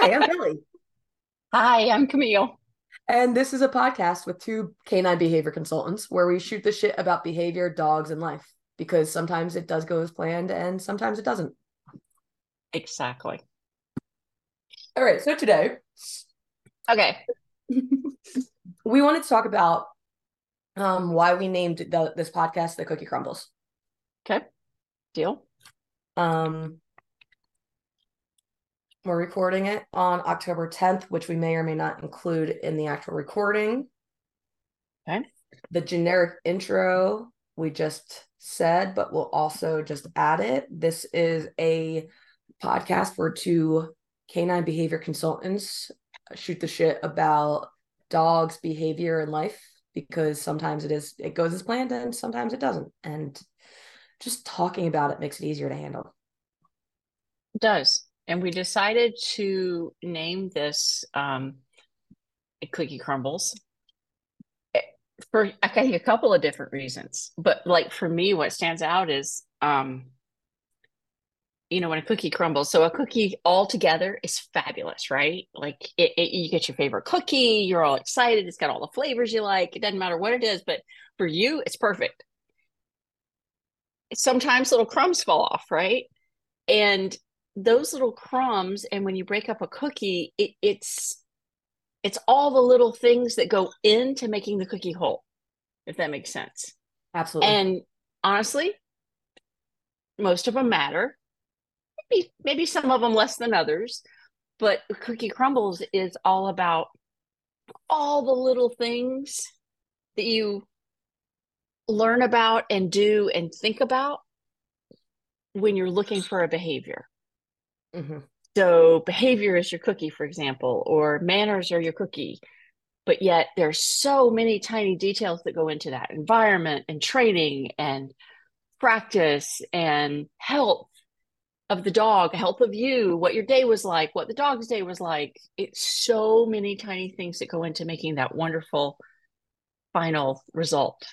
Hi, I'm Billy. Hi, I'm Camille. And this is a podcast with two canine behavior consultants where we shoot the shit about behavior, dogs, and life because sometimes it does go as planned and sometimes it doesn't. Exactly. All right. So today, Okay. we wanted to talk about um, why we named the, this podcast the Cookie Crumbles. Okay. Deal. Um, we're recording it on October 10th, which we may or may not include in the actual recording. Okay. The generic intro we just said, but we'll also just add it. This is a podcast where two canine behavior consultants shoot the shit about dogs' behavior in life because sometimes it is it goes as planned and sometimes it doesn't. And just talking about it makes it easier to handle. It does. And we decided to name this um, Cookie Crumbles eh, for I think a couple of different reasons. But like for me, what stands out is um, you know, when a cookie crumbles, so a cookie all together is fabulous, right? Like it, it, you get your favorite cookie, you're all excited, it's got all the flavors you like. It doesn't matter what it is, but for you, it's perfect. Sometimes little crumbs fall off, right? And those little crumbs, and when you break up a cookie, it, it's it's all the little things that go into making the cookie whole, if that makes sense. Absolutely. And honestly, most of them matter maybe maybe some of them less than others but cookie crumbles is all about all the little things that you learn about and do and think about when you're looking for a behavior mm-hmm. so behavior is your cookie for example or manners are your cookie but yet there's so many tiny details that go into that environment and training and practice and health of the dog, health of you, what your day was like, what the dog's day was like. It's so many tiny things that go into making that wonderful final result.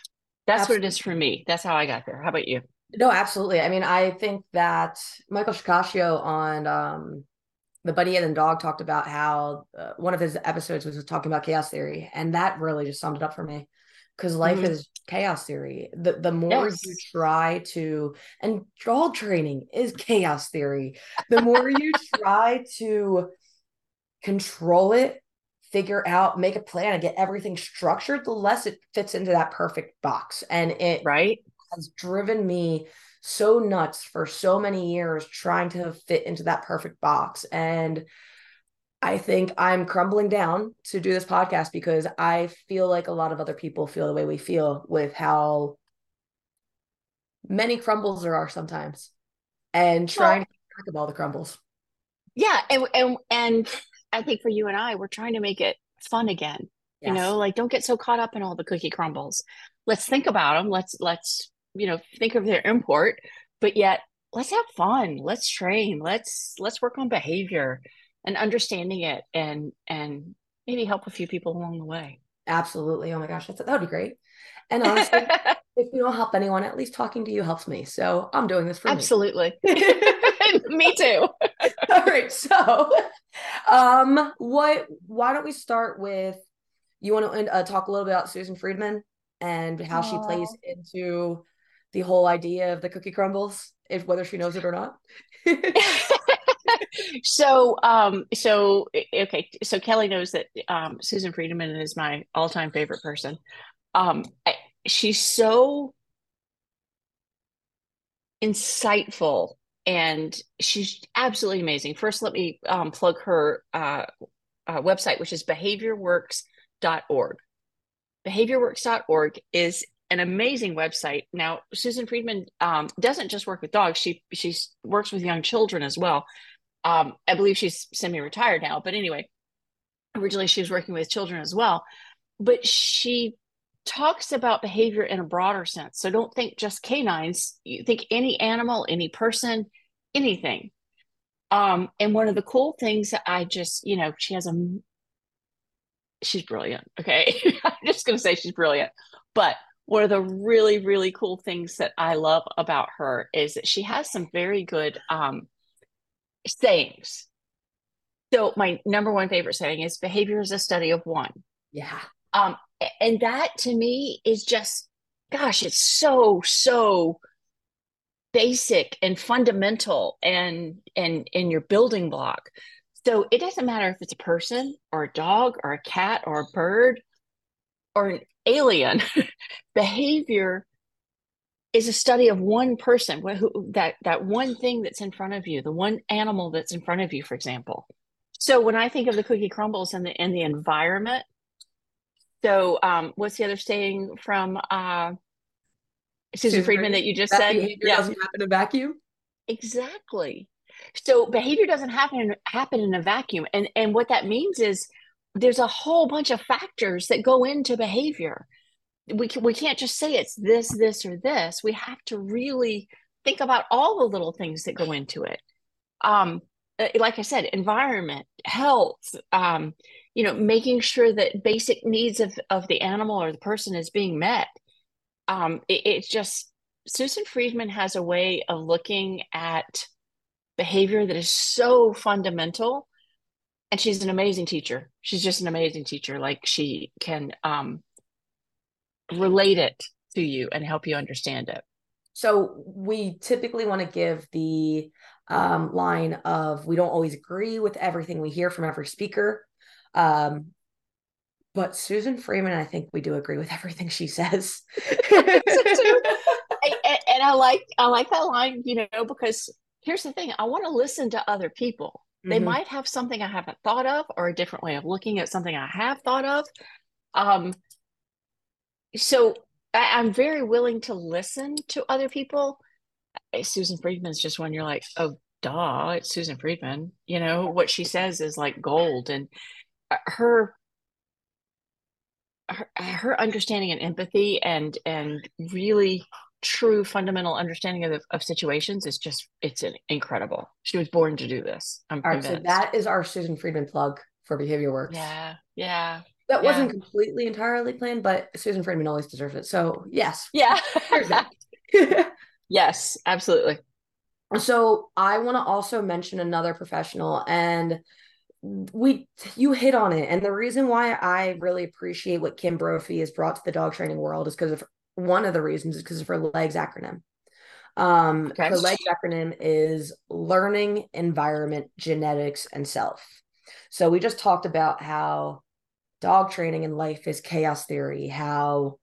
That's absolutely. what it is for me. That's how I got there. How about you? No, absolutely. I mean, I think that Michael Shikashio on um, the Buddy and the Dog talked about how uh, one of his episodes was talking about chaos theory, and that really just summed it up for me because life mm-hmm. is chaos theory. The the more yes. you try to and dog training is chaos theory. The more you try to control it, figure out, make a plan, and get everything structured, the less it fits into that perfect box. And it right has driven me so nuts for so many years trying to fit into that perfect box. And I think I'm crumbling down to do this podcast because I feel like a lot of other people feel the way we feel with how many crumbles there are sometimes and trying well, to track of all the crumbles. Yeah. And, and, and I think for you and I, we're trying to make it fun again. Yes. You know, like don't get so caught up in all the cookie crumbles. Let's think about them. Let's, let's, you know, think of their import, but yet let's have fun. Let's train. Let's, let's work on behavior and understanding it and and maybe help a few people along the way absolutely oh my gosh that's that would be great and honestly if you don't help anyone at least talking to you helps me so i'm doing this for absolutely me, me too all right so um what why don't we start with you want to uh, talk a little bit about susan friedman and how Aww. she plays into the whole idea of the cookie crumbles if whether she knows it or not. So um so okay so kelly knows that um susan friedman is my all-time favorite person. Um I, she's so insightful and she's absolutely amazing. First let me um, plug her uh, uh, website which is behaviorworks.org behaviorworks.org is an amazing website. Now, Susan Friedman um, doesn't just work with dogs; she she works with young children as well. Um, I believe she's semi-retired now, but anyway, originally she was working with children as well. But she talks about behavior in a broader sense. So don't think just canines. You think any animal, any person, anything. Um, and one of the cool things that I just, you know, she has a she's brilliant. Okay. I'm just gonna say she's brilliant. But one of the really really cool things that i love about her is that she has some very good um, sayings So my number one favorite saying is behavior is a study of one. Yeah. Um, and that to me is just, gosh, it's so, so basic and fundamental and and in your building block. So it doesn't matter if it's a person or a dog or a cat or a bird or an alien. behavior is a study of one person who, that that one thing that's in front of you the one animal that's in front of you for example so when i think of the cookie crumbles and the and the environment so um what's the other saying from uh susan, susan friedman that you just that said behavior yeah. doesn't happen in a vacuum exactly so behavior doesn't happen happen in a vacuum and and what that means is there's a whole bunch of factors that go into behavior. We can, we can't just say it's this this or this. We have to really think about all the little things that go into it. Um uh, like i said environment health um you know making sure that basic needs of of the animal or the person is being met. Um it, it's just susan friedman has a way of looking at behavior that is so fundamental and she's an amazing teacher she's just an amazing teacher like she can um relate it to you and help you understand it. So we typically want to give the um, line of we don't always agree with everything we hear from every speaker. Um, but Susan Friedman I think we do agree with everything she says. and, and I like I like that line, you know, because here's the thing: I want to listen to other people. They mm-hmm. might have something I haven't thought of, or a different way of looking at something I have thought of. Um, so I, am very willing to listen to other people. Susan Friedman's just when you're like, oh, duh, it's Susan Friedman. You know, what she says is like gold. And uh, her, her, her understanding and empathy and, and really true fundamental understanding of, of situations is just, it's an incredible. She was born to do this. I'm All right, so that is our Susan Friedman plug for Behavior Works. Yeah. Yeah. That yeah. wasn't completely entirely planned, but Susan Friedman always deserves it. So yes. Yeah. yes, absolutely. So I want to also mention another professional and we you hit on it. And the reason why I really appreciate what Kim Brophy has brought to the dog training world is because of one of the reasons is because of her legs acronym. Um okay. her legs acronym is learning, environment, genetics, and self. So we just talked about how dog training in life is chaos theory, how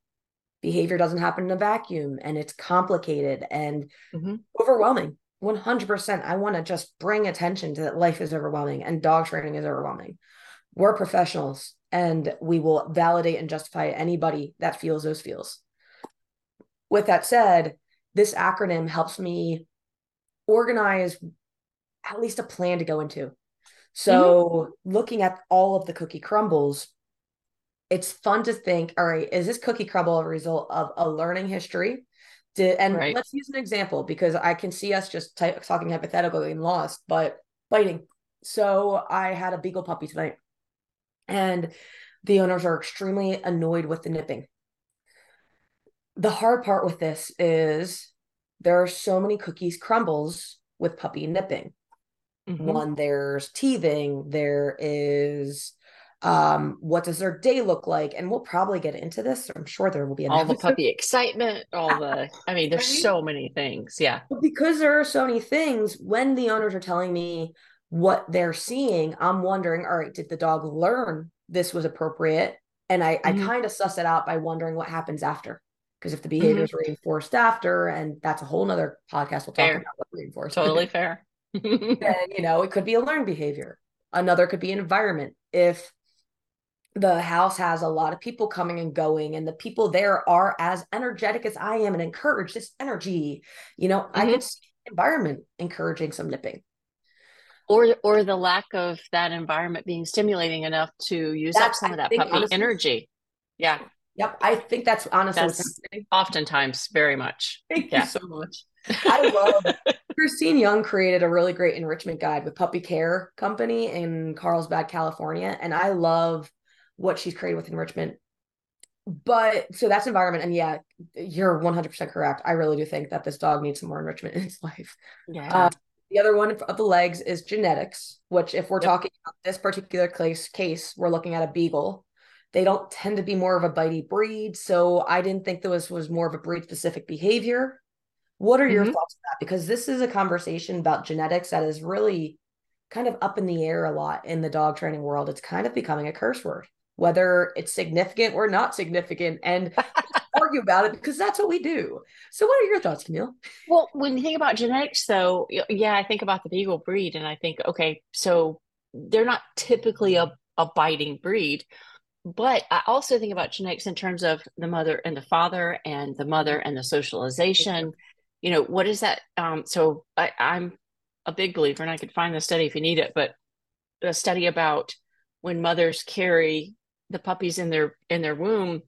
behavior doesn't happen in a vacuum and it's complicated and mm-hmm. overwhelming. 100%. I want to just bring attention to that life is overwhelming and dog training is overwhelming. We're professionals and we will validate and justify anybody that feels those feels. With that said, this acronym helps me organize at least a plan to go into. So, mm-hmm. looking at all of the cookie crumbles, it's fun to think, all right, is this cookie crumble a result of a learning history? Did, and right. let's use an example because I can see us just t- talking hypothetically and lost, but biting. So I had a beagle puppy tonight, and the owners are extremely annoyed with the nipping. The hard part with this is there are so many cookies crumbles with puppy nipping. Mm-hmm. One, there's teething, there is um what does their day look like? And we'll probably get into this. I'm sure there will be all the puppy excitement all the i mean there's so many things yeah. But because there are so many things when the owners are telling me what they're seeing i'm wondering all right did the dog learn this was appropriate? And i mm-hmm. i kind of suss it out by wondering what happens after because if the behavior is mm-hmm. reinforced after and that's a whole nother podcast we'll talk fair. about what reinforced totally fair then you know it could be a learned behavior another could be an environment if the house has a lot of people coming and going and the people there are as energetic as i am and encourage this energy you know mm-hmm. i could see environment encouraging some nipping or or the lack of that environment being stimulating enough to use that's, up some I of that puppy honestly, energy yeah yep i think that's honestly that's oftentimes very much. Thank yeah. you so much. I love christine young created a really great enrichment guide with puppy care company in carlsbad california and i love what she's created with enrichment. But so that's environment and yeah you're 100% correct. I really do think that this dog needs some more enrichment in its life. Yeah. Uh, The other one of the legs is genetics, which if we're yep. talking about this particular case, case, we're looking at a beagle. They don't tend to be more of a bitey breed. So I didn't think this was more of a breed specific behavior. What are your mm-hmm. thoughts on that? Because this is a conversation about genetics that is really kind of up in the air a lot in the dog training world. It's kind of becoming a curse word, whether it's significant or not significant. And argue about it because that's what we do. So, what are your thoughts, Camille? Well, when you think about genetics, though, yeah, I think about the Beagle breed and I think, okay, so they're not typically a, a biting breed. But I also think about genetics in terms of the mother and the father and the mother and the socialization. You know, what is that? Um, so I, I'm a big believer, and I could find the study if you need it, but a study about when mothers carry the puppies in their in their womb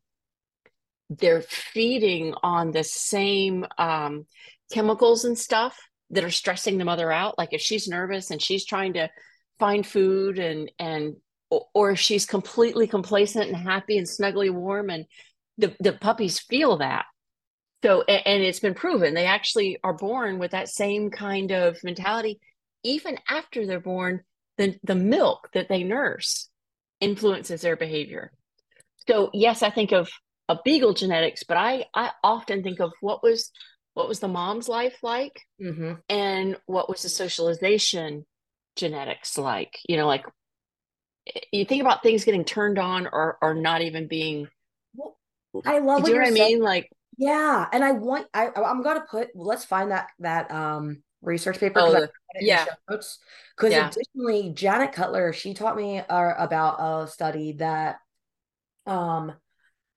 they're feeding on the same um, chemicals and stuff that are stressing the mother out like if she's nervous and she's trying to find food and and or if she's completely complacent and happy and snuggly warm and the, the puppies feel that so and, it's been proven they actually are born with that same kind of mentality even after they're born the, the milk that they nurse influences their behavior so yes i think of a beagle genetics but i i often think of what was what was the mom's life like mm-hmm. and what was the socialization genetics like you know like you think about things getting turned on or or not even being i love do you know what i mean like yeah and i want i i'm gonna put let's find that that um research paper oh, the, yeah because yeah. additionally janet cutler she taught me uh, about a study that um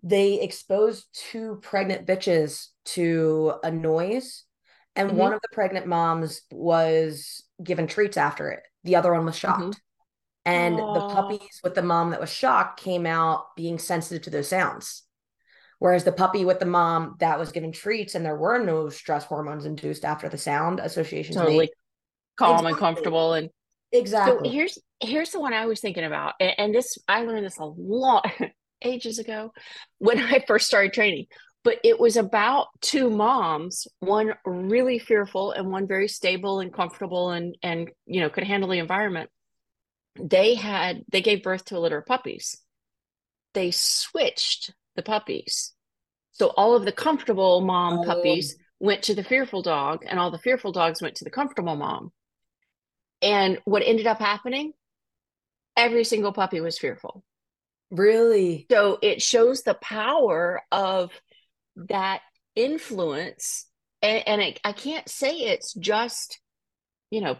they exposed two pregnant bitches to a noise and mm-hmm. one of the pregnant moms was given treats after it the other one was shocked mm-hmm. And Aww. the puppies with the mom that was shocked came out being sensitive to those sounds whereas the puppy with the mom that was given treats and there were no stress hormones induced after the sound association totally made. calm exactly. and comfortable and exactly so here's here's the one i was thinking about and, and this i learned this a lot ages ago when I first started training. But it was about two moms, one really fearful and one very stable and comfortable and and you know could handle the environment. They had they gave birth to a litter of puppies. They switched the puppies. So all of the comfortable mom oh. puppies went to the fearful dog and all the fearful dogs went to the comfortable mom. And what ended up happening? Every single puppy was fearful Really? So it shows the power of that influence. And, and it, I can't say it's just, you know,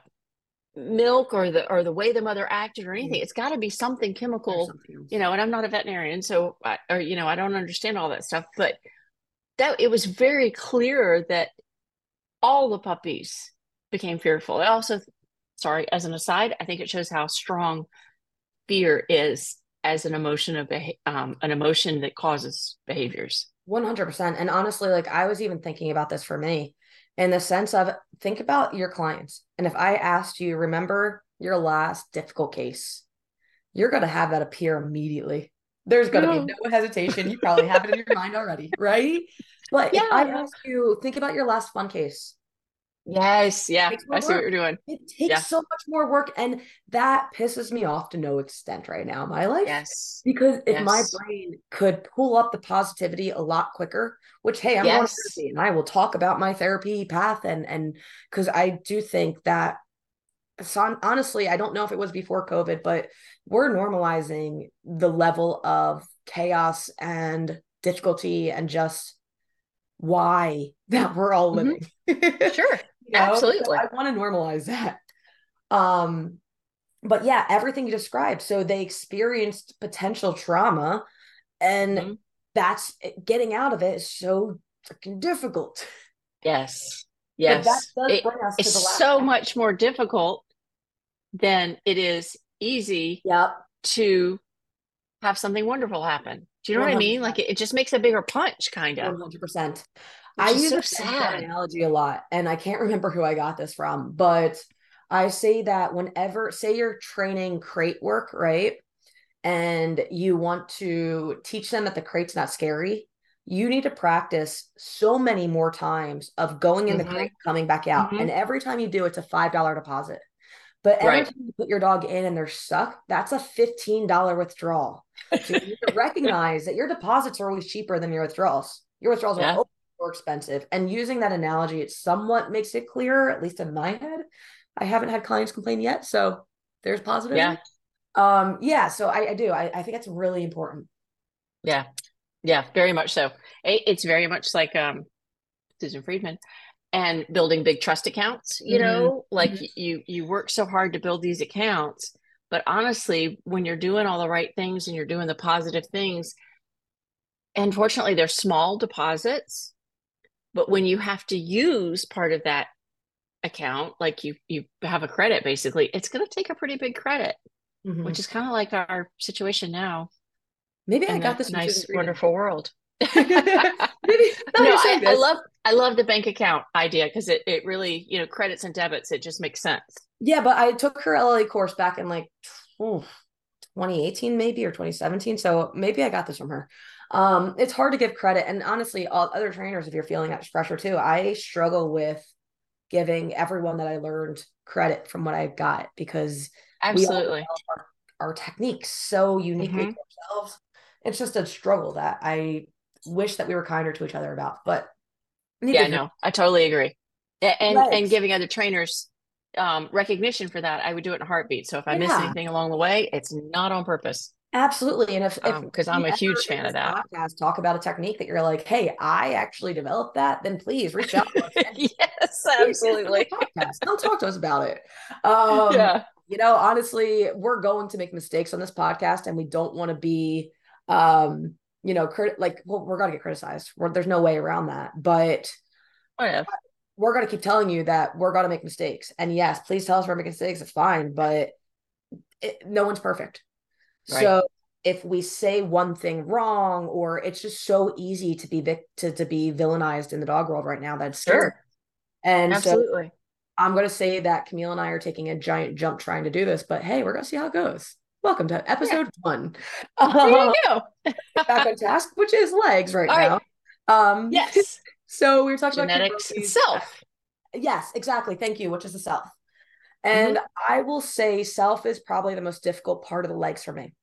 milk or the or the way the mother acted or anything. Mm. It's got to be something chemical, something you know. And I'm not a veterinarian, so I, or you know, I don't understand all that stuff. But that it was very clear that all the puppies became fearful. I also, sorry, as an aside, I think it shows how strong fear is as an emotion of um, an emotion that causes behaviors 100% and honestly like i was even thinking about this for me in the sense of think about your clients. And if i asked you remember your last difficult case? You're going to have that appear immediately. There's going to no. be no hesitation. You probably have it in your mind already right? But yeah. if i ask you think about your last fun case Yes, yeah, I see what you're doing. It takes yeah. so much more work, and that pisses me off to no extent right now in my life. Yes, because if yes. my brain could pull up the positivity a lot quicker, which hey, I'm yes. going to therapy, and I will talk about my therapy path, and and because I do think that. So honestly, I don't know if it was before COVID, but we're normalizing the level of chaos and difficulty and just why that we're all mm-hmm. living. Mm-hmm. sure. you know? Absolutely. So I want to normalize that. Um, but yeah, everything you described. So they experienced potential trauma and mm-hmm. that's getting out of it is so freaking difficult. Yes. Yes. It, it's so much more difficult than it is easy yep. to have something wonderful happen. Do you know 100%. what I mean? Like it, it, just makes a bigger punch, kind of. 100%. I use so sad analogy a lot, and I can't remember who I got this from, but I say that whenever, say, you're training crate work, right? And you want to teach them that the crate's not scary, you need to practice so many more times of going in Mhm. the crate, coming back out. Mhm. And every time you do, it's a $5 deposit. But every Right. time you put your dog in and they're stuck, that's a $15 withdrawal. So you recognize that your deposits are always cheaper than your withdrawals. Your withdrawals Yeah. are more expensive. And using that analogy, it somewhat makes it clearer, at least in my head. I haven't had clients complain yet. So there's positive. Yeah. Um, yeah, so I, I do. I, I think it's really important. Yeah. Yeah, very much so. It- It's very much like um Susan Friedman and building big trust accounts, you Mhm. know, like Mhm. you you work so hard to build these accounts, but honestly, when you're doing all the right things and you're doing the positive things, unfortunately they're small deposits, but when you have to use part of that account, like you you have a credit basically, it's going to take a pretty big credit, Mhm. which is kind of like our situation now Maybe I got this nice wonderful world. Maybe no, I, I love I love the bank account idea because it it really you know credits and debits it just makes sense. Yeah, but I took her LLA course back in like ooh, 2018 maybe or 2017. So maybe I got this from her. Um, it's hard to give credit. And honestly, all other trainers, if you're feeling that pressure too, I struggle with giving everyone that I learned credit from what I got because Absolutely. our, our techniques so uniquely Mhm. to ourselves. It's just a struggle that I wish that we were kinder to each other about. But Yeah, no, I totally agree. And and giving other trainers um, recognition for that, I would do it in a heartbeat. So if I miss anything along the way, it's not on purpose. Absolutely. And if, because Um, I'm a huge fan of that. Podcast, talk about a technique that you're like, hey, I actually developed that, then please reach out to us. and yes, absolutely. podcast. Talk to us about it. Um, yeah, you know, honestly, we're going to make mistakes on this podcast and we don't want to be um, you know, crit- like well, we're gonna get criticized. We're, there's no way around that. But oh, whatever. we're going to keep telling you that we're going to make mistakes. And yes, please tell us we're making mistakes. It's fine, but it, no one's perfect. Right. So if we say one thing wrong, or it's just so easy to be vic- to, to be villainized in the dog world right now, that's scary. Sure, And so absolutely. I'm going to say that Camille and I are taking a giant jump trying to do this, but hey, we're going to see how it goes. Welcome to episode one. There Uh, back on task, which is legs right All now. right. Um, Yes, So we were talking genetics about itself. Yes, exactly. Thank you, which is the self. And I will say self is probably the most difficult part of the legs for me.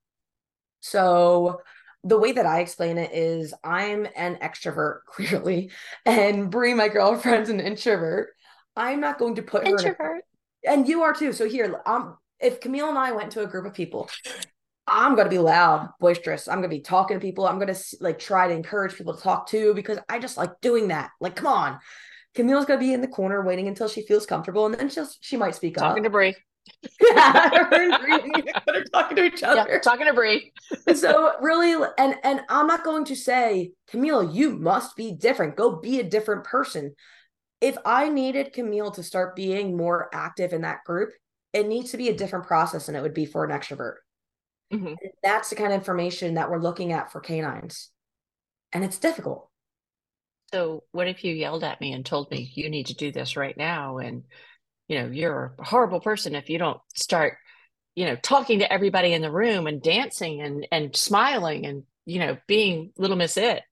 So the way that I explain it is I'm an extrovert, clearly, and Brie, my girlfriend's an introvert. I'm not going to put her in a Introvert. and you are too. So here, um, if Camille and I went to a group of people, I'm gonna be loud, boisterous. I'm gonna be talking to people. I'm gonna like try to encourage people to talk to because I just like doing that. Like, come on. Camille's gonna be in the corner waiting until she feels comfortable, and then she'll she might speak up. Talking to up. Bree. yeah, her talking to each other. Yeah, talking to Bree. so really, and and I'm not going to say, Camille, you must be different. Go be a different person. If I needed Camille to start being more active in that group, it needs to be a different process than it would be for an extrovert. Mhm. That's the kind of information that we're looking at for canines. And it's difficult. So what if you yelled at me and told me you need to do this right now and you know you're a horrible person if you don't start you know talking to everybody in the room and dancing and and smiling and you know being little miss it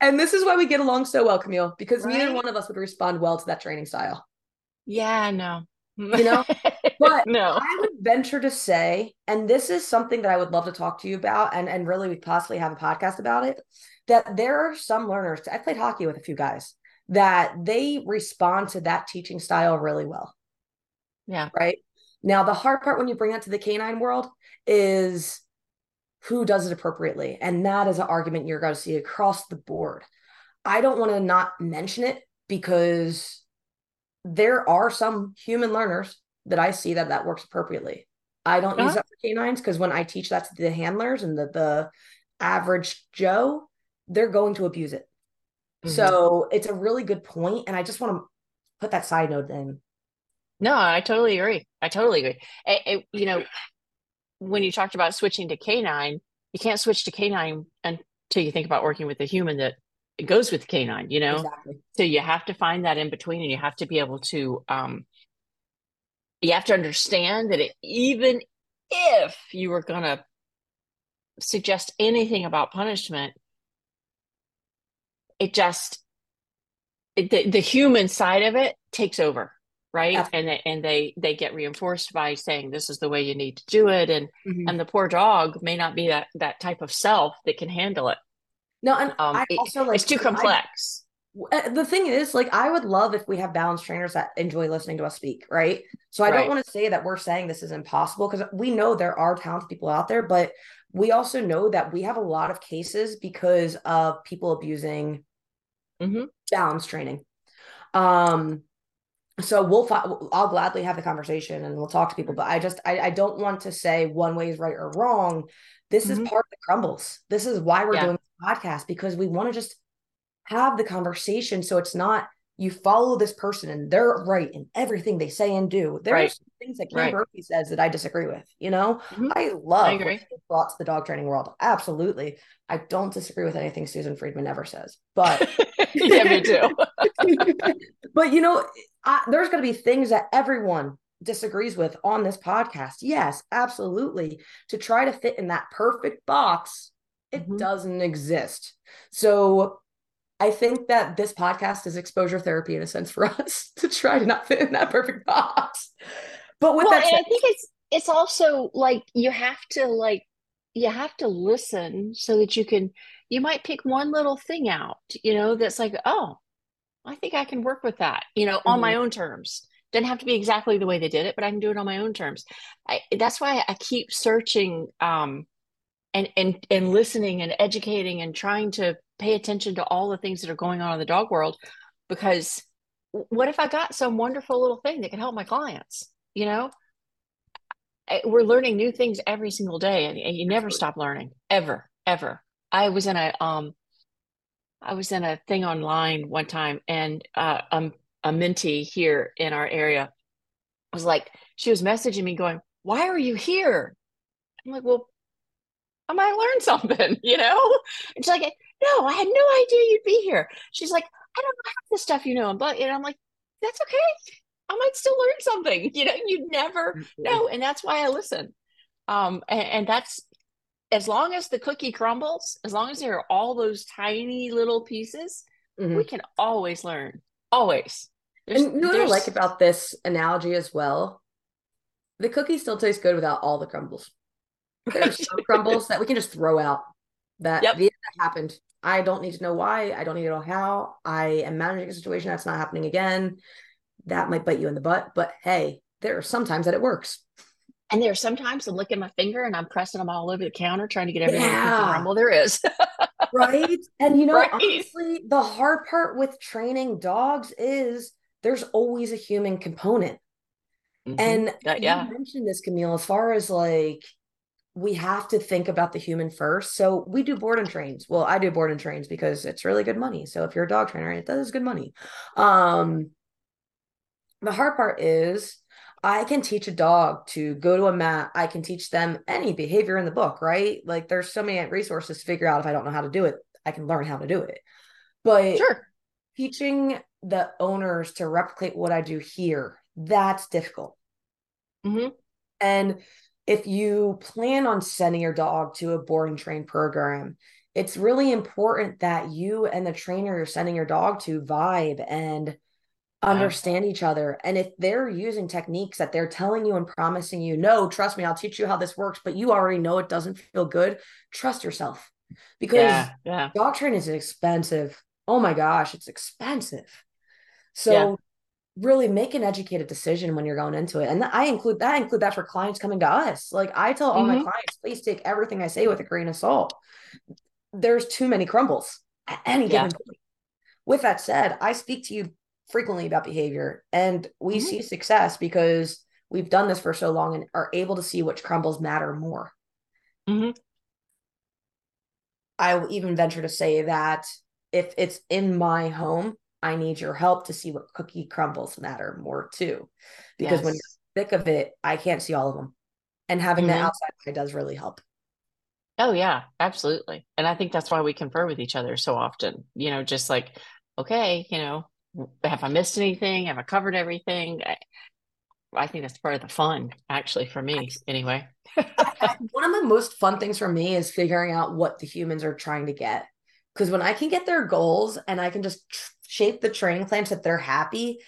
And this is why we get along so well, Camille, because neither one of us would respond well to that training style. yeah no You know, but no I would venture to say, and this is something that I would love to talk to you about, and, and really we possibly have a podcast about it, that there are some learners, I played hockey with a few guys, that they respond to that teaching style really well. yeah right? Now, the hard part when you bring that to the canine world is who does it appropriately. And that is an argument you're going to see across the board. I don't want to not mention it because there are some human learners that I see that that works appropriately. I don't use Uh-huh. that for canines because when I teach that to the handlers and the, the average Joe, they're going to abuse it. Mhm. So it's a really good point, And I just want to put that side note in. no i totally agree i totally agree It- it- you know when you talked about switching to canine you can't switch to canine until you think about working with a human that goes with canine you know Exactly. So you have to find that in between and you have to be able to um you have to understand that it, even if you were going to suggest anything about punishment it just it, the, the human side of it takes over right Absolutely. and they, and they they get reinforced by saying this is the way you need to do it and mm-hmm. and the poor dog may not be that that type of self that can handle it no and um, I also like it's too complex I, uh, the thing is like i would love if we have balanced trainers that enjoy listening to us speak right so i right. don't want to say that we're saying this is impossible because we know there are talented people out there but we also know that we have a lot of cases because of people abusing mm-hmm. balance training um so we'll i'll gladly have the conversation and we'll talk to people but i just i, I don't want to say one way is right or wrong this mm-hmm. is part of the crumbles this is why we're yeah. doing podcast because we want to just have the conversation so it's not you follow this person and they're right in everything they say and do. There right. are things that Kim right. Says that I disagree with. You know, mm-hmm. I love I what brought to the dog training world. Absolutely. I don't disagree with anything Susan Friedman ever says, but yeah, me too. but you know, I, there's going to be things that everyone disagrees with on this podcast. Yes, absolutely. To try to fit in that perfect box, it mm-hmm. doesn't exist. So I think that this podcast is exposure therapy in a sense for us to try to not fit in that perfect box. But with well, that said, I think it's it's also like you have to like you have to listen so that you can you might pick one little thing out, you know, that's like, oh, I think I can work with that, you know, mm-hmm. on my mm-hmm. own terms. Doesn't have to be exactly the way they did it, but I can do it on my own terms. I, that's why I keep searching um, and and and listening and educating and trying to pay attention to all the things that are going on in the dog world because what if I got some wonderful little thing that can help my clients? You know, we're learning new things every single day, and, and you never stop learning ever, ever. I was in a um, I was in a thing online one time, and uh, um, a mentee here in our area was like, she was messaging me going, "Why are you here?" I'm like, "Well, I might learn something," you know. And she's like, no, I had no idea you'd be here. She's like, I don't know half the stuff you know. And, but, and I'm like, that's okay. I might still learn something. You know, you never mm-hmm. know. And that's why I listen. Um, and, and that's as long as the cookie crumbles, as long as there are all those tiny little pieces, mm-hmm. we can always learn. Always. There's, and you know what I like about this analogy as well? The cookie still tastes good without all the crumbles. There's some crumbles that we can just throw out. That, yep. that happened. I don't need to know why. I don't need to know how. I am managing a situation that's not happening again. That might bite you in the butt, but hey, there are sometimes that it works. And there are sometimes I'm licking my finger and I'm pressing them all over the counter trying to get everything yeah. rumble there is. right. And you know, right. honestly, the hard part with training dogs is there's always a human component. Mm-hmm. And uh, yeah. you mentioned this, Camille, as far as like we have to think about the human first. So we do board and trains. Well, I do board and trains because it's really good money. So if you're a dog trainer, it does good money. Um, the hard part is I can teach a dog to go to a mat. I can teach them any behavior in the book, right? Like there's so many resources to figure out if I don't know how to do it, I can learn how to do it. But sure. teaching the owners to replicate what I do here, that's difficult. Mm-hmm. And if you plan on sending your dog to a board and train program, it's really important that you and the trainer you're sending your dog to vibe and understand each other. And if they're using techniques that they're telling you and promising you, no, trust me, I'll teach you how this works, but you already know it doesn't feel good, trust yourself because yeah, yeah. dog training is expensive. Oh my gosh, it's expensive. So yeah really make an educated decision when you're going into it. And I include that I include that for clients coming to us. Like I tell all mm-hmm. my clients, please take everything I say with a grain of salt. There's too many crumbles at any given point. With that said, I speak to you frequently about behavior and we mm-hmm. see success because we've done this for so long and are able to see which crumbles matter more. Mm-hmm. I will even venture to say that if it's in my home, I need your help to see what cookie crumbles matter more too. Because yes. when you're thick of it, I can't see all of them. And having mm-hmm. that outside eye does really help. Oh yeah, absolutely. And I think that's why we confer with each other so often. You know, just like, okay, you know, have I missed anything? Have I covered everything? I, I think that's part of the fun, actually, for me, anyway. One of the most fun things for me is figuring out what the humans are trying to get Because when I can get their goals and I can just tr- shape the training plan so that they're happy,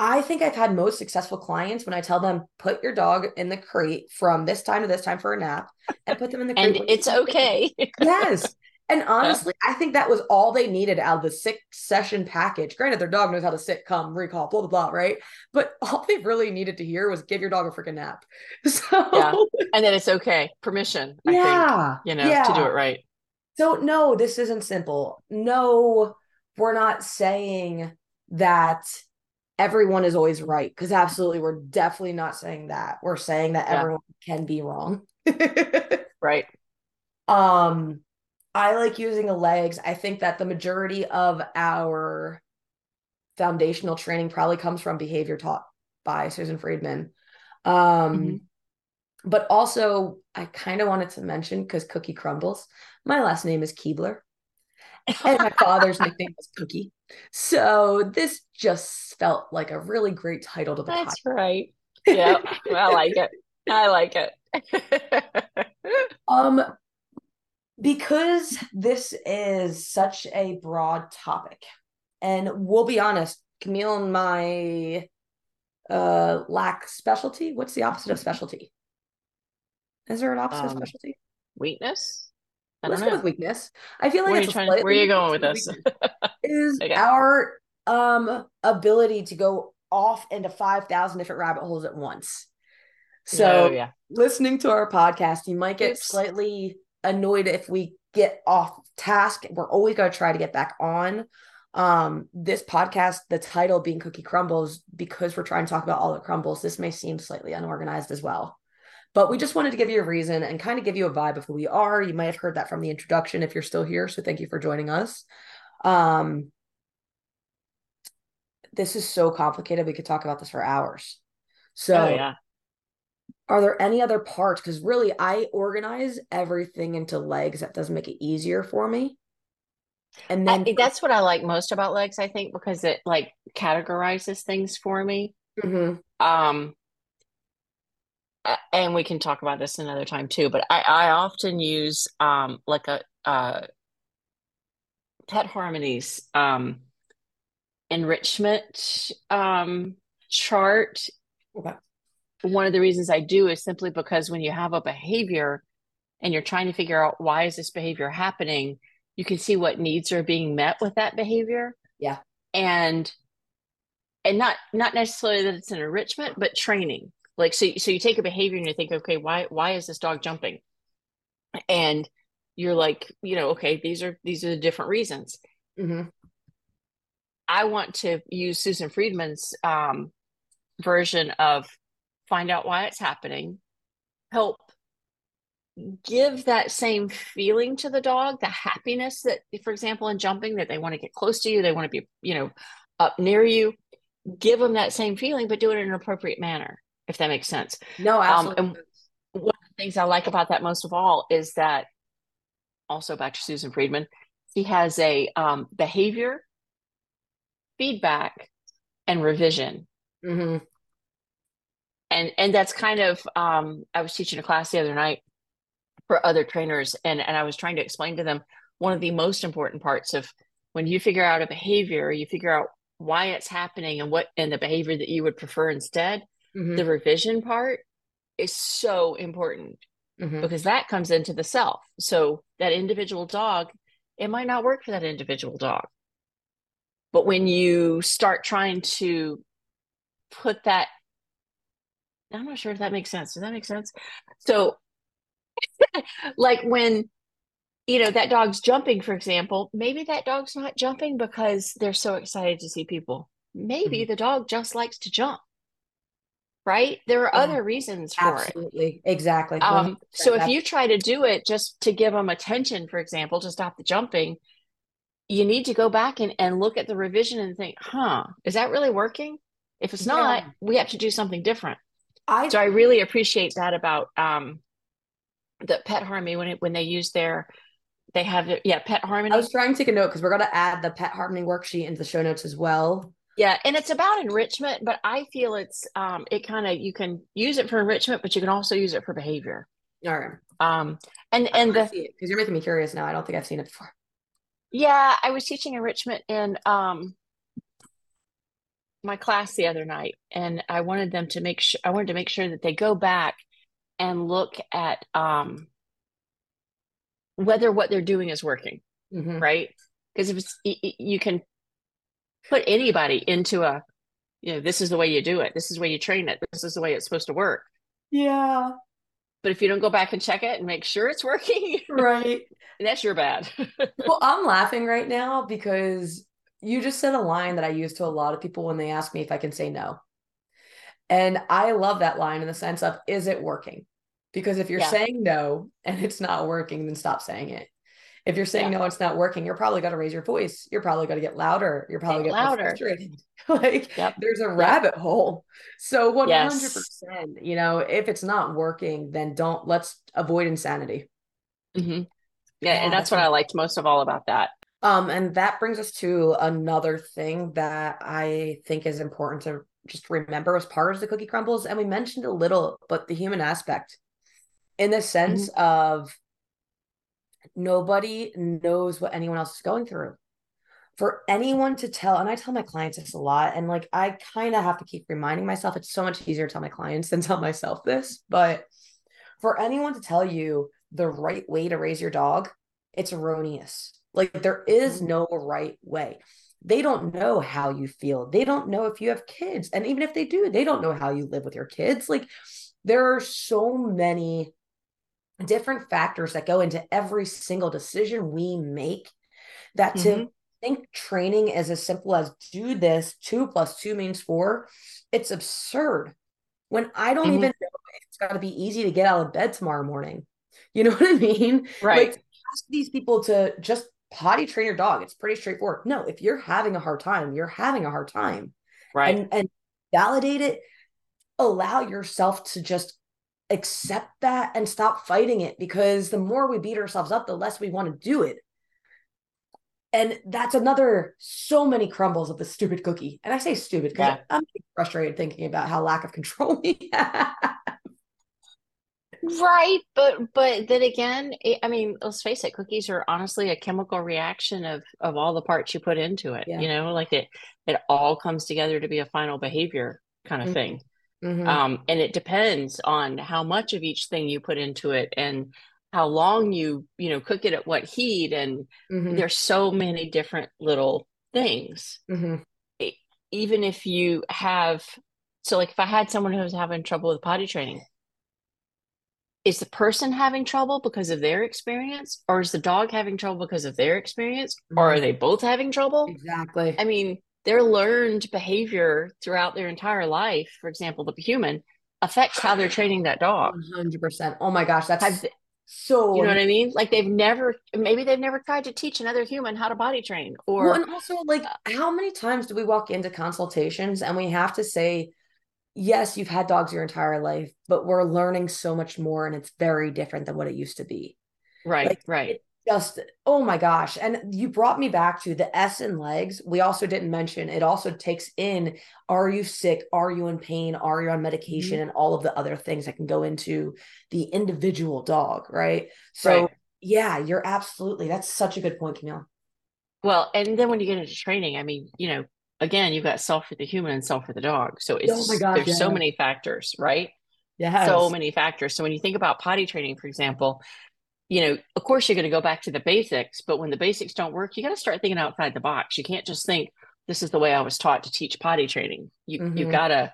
I think I've had most successful clients when I tell them put your dog in the crate from this time to this time for a nap and put them in the crate. and it's okay. yes. And honestly, I think that was all they needed out of the six session package. Granted, their dog knows how to sit, come, recall, blah, blah, blah, right? But all they really needed to hear was give your dog a freaking nap. So, yeah. And then it's okay. Permission, I yeah, think, you know, yeah. to do it right. So, no, this isn't simple. No, we're not saying that everyone is always right because absolutely, we're definitely not saying that. We're saying that Yeah. everyone can be wrong. Right. Um, I like using the legs. I think that the majority of our foundational training probably comes from behavior taught by Susan Friedman. Um, Mhm. but also I kind of wanted to mention because Cookie crumbles. My last name is Keebler, and my father's nickname was Cookie. So this just felt like a really great title to the That's podcast. right. Yeah. I like it. I like it. Um, because this is such a broad topic, and we'll be honest, Camille and my uh lack specialty. What's the opposite of specialty? Is there an opposite of Um, specialty? Weakness? I Let's go with weakness. I feel like Where are it's you trying where are you going with this? is Okay. our um ability to go off into 5000 different rabbit holes at once. So Oh, yeah. listening to our podcast, you might get Oops. slightly annoyed if we get off task. We're always going to try to get back on. Um, this podcast, the title being Cookie Crumbles, because we're trying to talk about all the crumbles, this may seem slightly unorganized as well. But we just wanted to give you a reason and kind of give you a vibe of who we are. You might have heard that from the introduction if you're still here. So thank you for joining us. Um, this is so complicated. We could talk about this for hours. So oh, yeah. are there any other parts? Because really, I organize everything into legs. That does make it easier for me. And then I, that's what I like most about legs, I think, because it like categorizes things for me. Mhm. Um, and we can talk about this another time too, but I, I often use um like a uh Pet Harmony's um enrichment um chart. Okay. One of the reasons I do is simply because when you have a behavior and you're trying to figure out why is this behavior happening, you can see what needs are being met with that behavior. Yeah. And and not not necessarily that it's an enrichment, but training. Like so so you take a behavior and you think, okay, why why is this dog jumping? And you're like, you know, okay, these are these are the different reasons. Mhm. I want to use Susan Friedman's um, version of find out why it's happening, help give that same feeling to the dog, the happiness that, for example, in jumping, that they want to get close to you, they want to be, you know, up near you. Give them that same feeling, but do it in an appropriate manner, if that makes sense. No, absolutely. and- One of the things I like about that most of all is that, also back to Susan Friedman, she has a um, behavior, feedback, and revision Mm-hmm. and and that's kind of um i was teaching a class the other night for other trainers and and i was trying to explain to them one of the most important parts of when you figure out a behavior you figure out why it's happening and what and the behavior that you would prefer instead Mhm. the revision part is so important Mhm. because that comes into the self. So that individual dog it might not work for that individual dog. But when you start trying to put that i'm not sure if that makes sense. Does that make sense? So like when you know that dog's jumping for example maybe that dog's not jumping because they're so excited to see people. Maybe the dog just likes to jump right there are Yeah. other reasons for it Absolutely. Exactly. um, so if you try to do it just to give them attention, for example, to stop the jumping, you need to go back and, and look at the revision and think, huh, is that really working? If it's not, Yeah. we have to do something different. I So I really appreciate that about um, the Pet Harmony when it, when they use their, they have yeah, Pet Harmony. I was trying to take a note because we're gonna add the pet harmony worksheet into the show notes as well. Yeah, and it's about enrichment, but I feel it's um, it kind of you can use it for enrichment, but you can also use it for behavior. All right. Um, and and the because you're making me curious now. I don't think I've seen it before. Yeah, I was teaching enrichment in um my class the other night, and I wanted them to make sure I wanted to make sure that they go back and look at um whether what they're doing is working, Mhm. right? Because if it's you can put anybody into a you know this is the way you do it, this is the way you train it, this is the way it's supposed to work. Yeah. But if you don't go back and check it and make sure it's working, Right. that's your bad. Well, I'm laughing right now because you just said a line that I use to a lot of people when they ask me if I can say no. And I love that line in the sense of, is it working? Because if you're Yeah. saying no and it's not working, then stop saying it. If you're saying Yeah. no, it's not working, you're probably going to raise your voice. You're probably going to get louder. You're probably Get going to get louder. frustrated. like Yep. there's a rabbit hole. So 100%, Yes. you know, if it's not working, then don't let's avoid insanity. Mhm. Yeah, Yeah, and that's what I liked most of all about that. Um, and that brings us to another thing that I think is important to just remember as part of the cookie crumbles. And we mentioned a little, but the human aspect in the sense of nobody knows what anyone else is going through. For anyone to tell, and I tell my clients this a lot, and like I kind of have to keep reminding myself, it's so much easier to tell my clients than tell myself this, but for anyone to tell you the right way to raise your dog, it's erroneous. Like there is mm. no right way. They don't know how you feel. They don't know if you have kids. And even if they do, they don't know how you live with your kids. Like there are so many different factors that go into every single decision we make that to Mhm. think training is as simple as do this, two plus two means four, it's absurd. When I don't Mhm. even know it's got to be easy to get out of bed tomorrow morning. You know what I mean? Right. Like ask these people to just potty train your dog. It's pretty straightforward. No, if you're having a hard time, you're having a hard time. right. And and validate it. Allow yourself to just accept that and stop fighting it because the more we beat ourselves up, the less we want to do it. And that's another so many crumbles of the stupid cookie. And I say stupid because Yeah. I'm frustrated thinking about how lack of control we have. Right, but but then again, it, I mean, let's face it, cookies are honestly a chemical reaction of of all the parts you put into it. Yeah. You know, like it it all comes together to be a final behavior kind of Mhm. thing. Mhm. Um, and it depends on how much of each thing you put into it and how long you you know cook it at what heat and Mhm. there's so many different little things. Mhm. Even if you have so like if I had someone who was having trouble with potty training, is the person having trouble because of their experience or is the dog having trouble because of their experience or are they both having trouble Exactly. i mean their learned behavior throughout their entire life for example the human affects how they're training that dog 100%. Oh my gosh, that's Have so you know what i mean like they've never maybe they've never tried to teach another human how to body train or Well, and also, like, uh, how many times do we walk into consultations and we have to say, yes, you've had dogs your entire life, but we're learning so much more and it's very different than what it used to be. right like, right Just, oh my gosh. And you brought me back to the S in legs. We also didn't mention it also takes in are you sick? Are you in pain? Are you on medication? Mm-hmm. And all of the other things that can go into the individual dog, right? So, Right. yeah, you're absolutely, that's such a good point, Camille. well and then when you get into training i mean you know again you've got self for the human and self for the dog so it's Oh there's so many factors right Yeah. so many factors. So when you think about potty training, for example, you know, of course you're going to go back to the basics, but when the basics don't work, you got to start thinking outside the box. You can't just think this is the way I was taught to teach potty training. You Mhm. you got to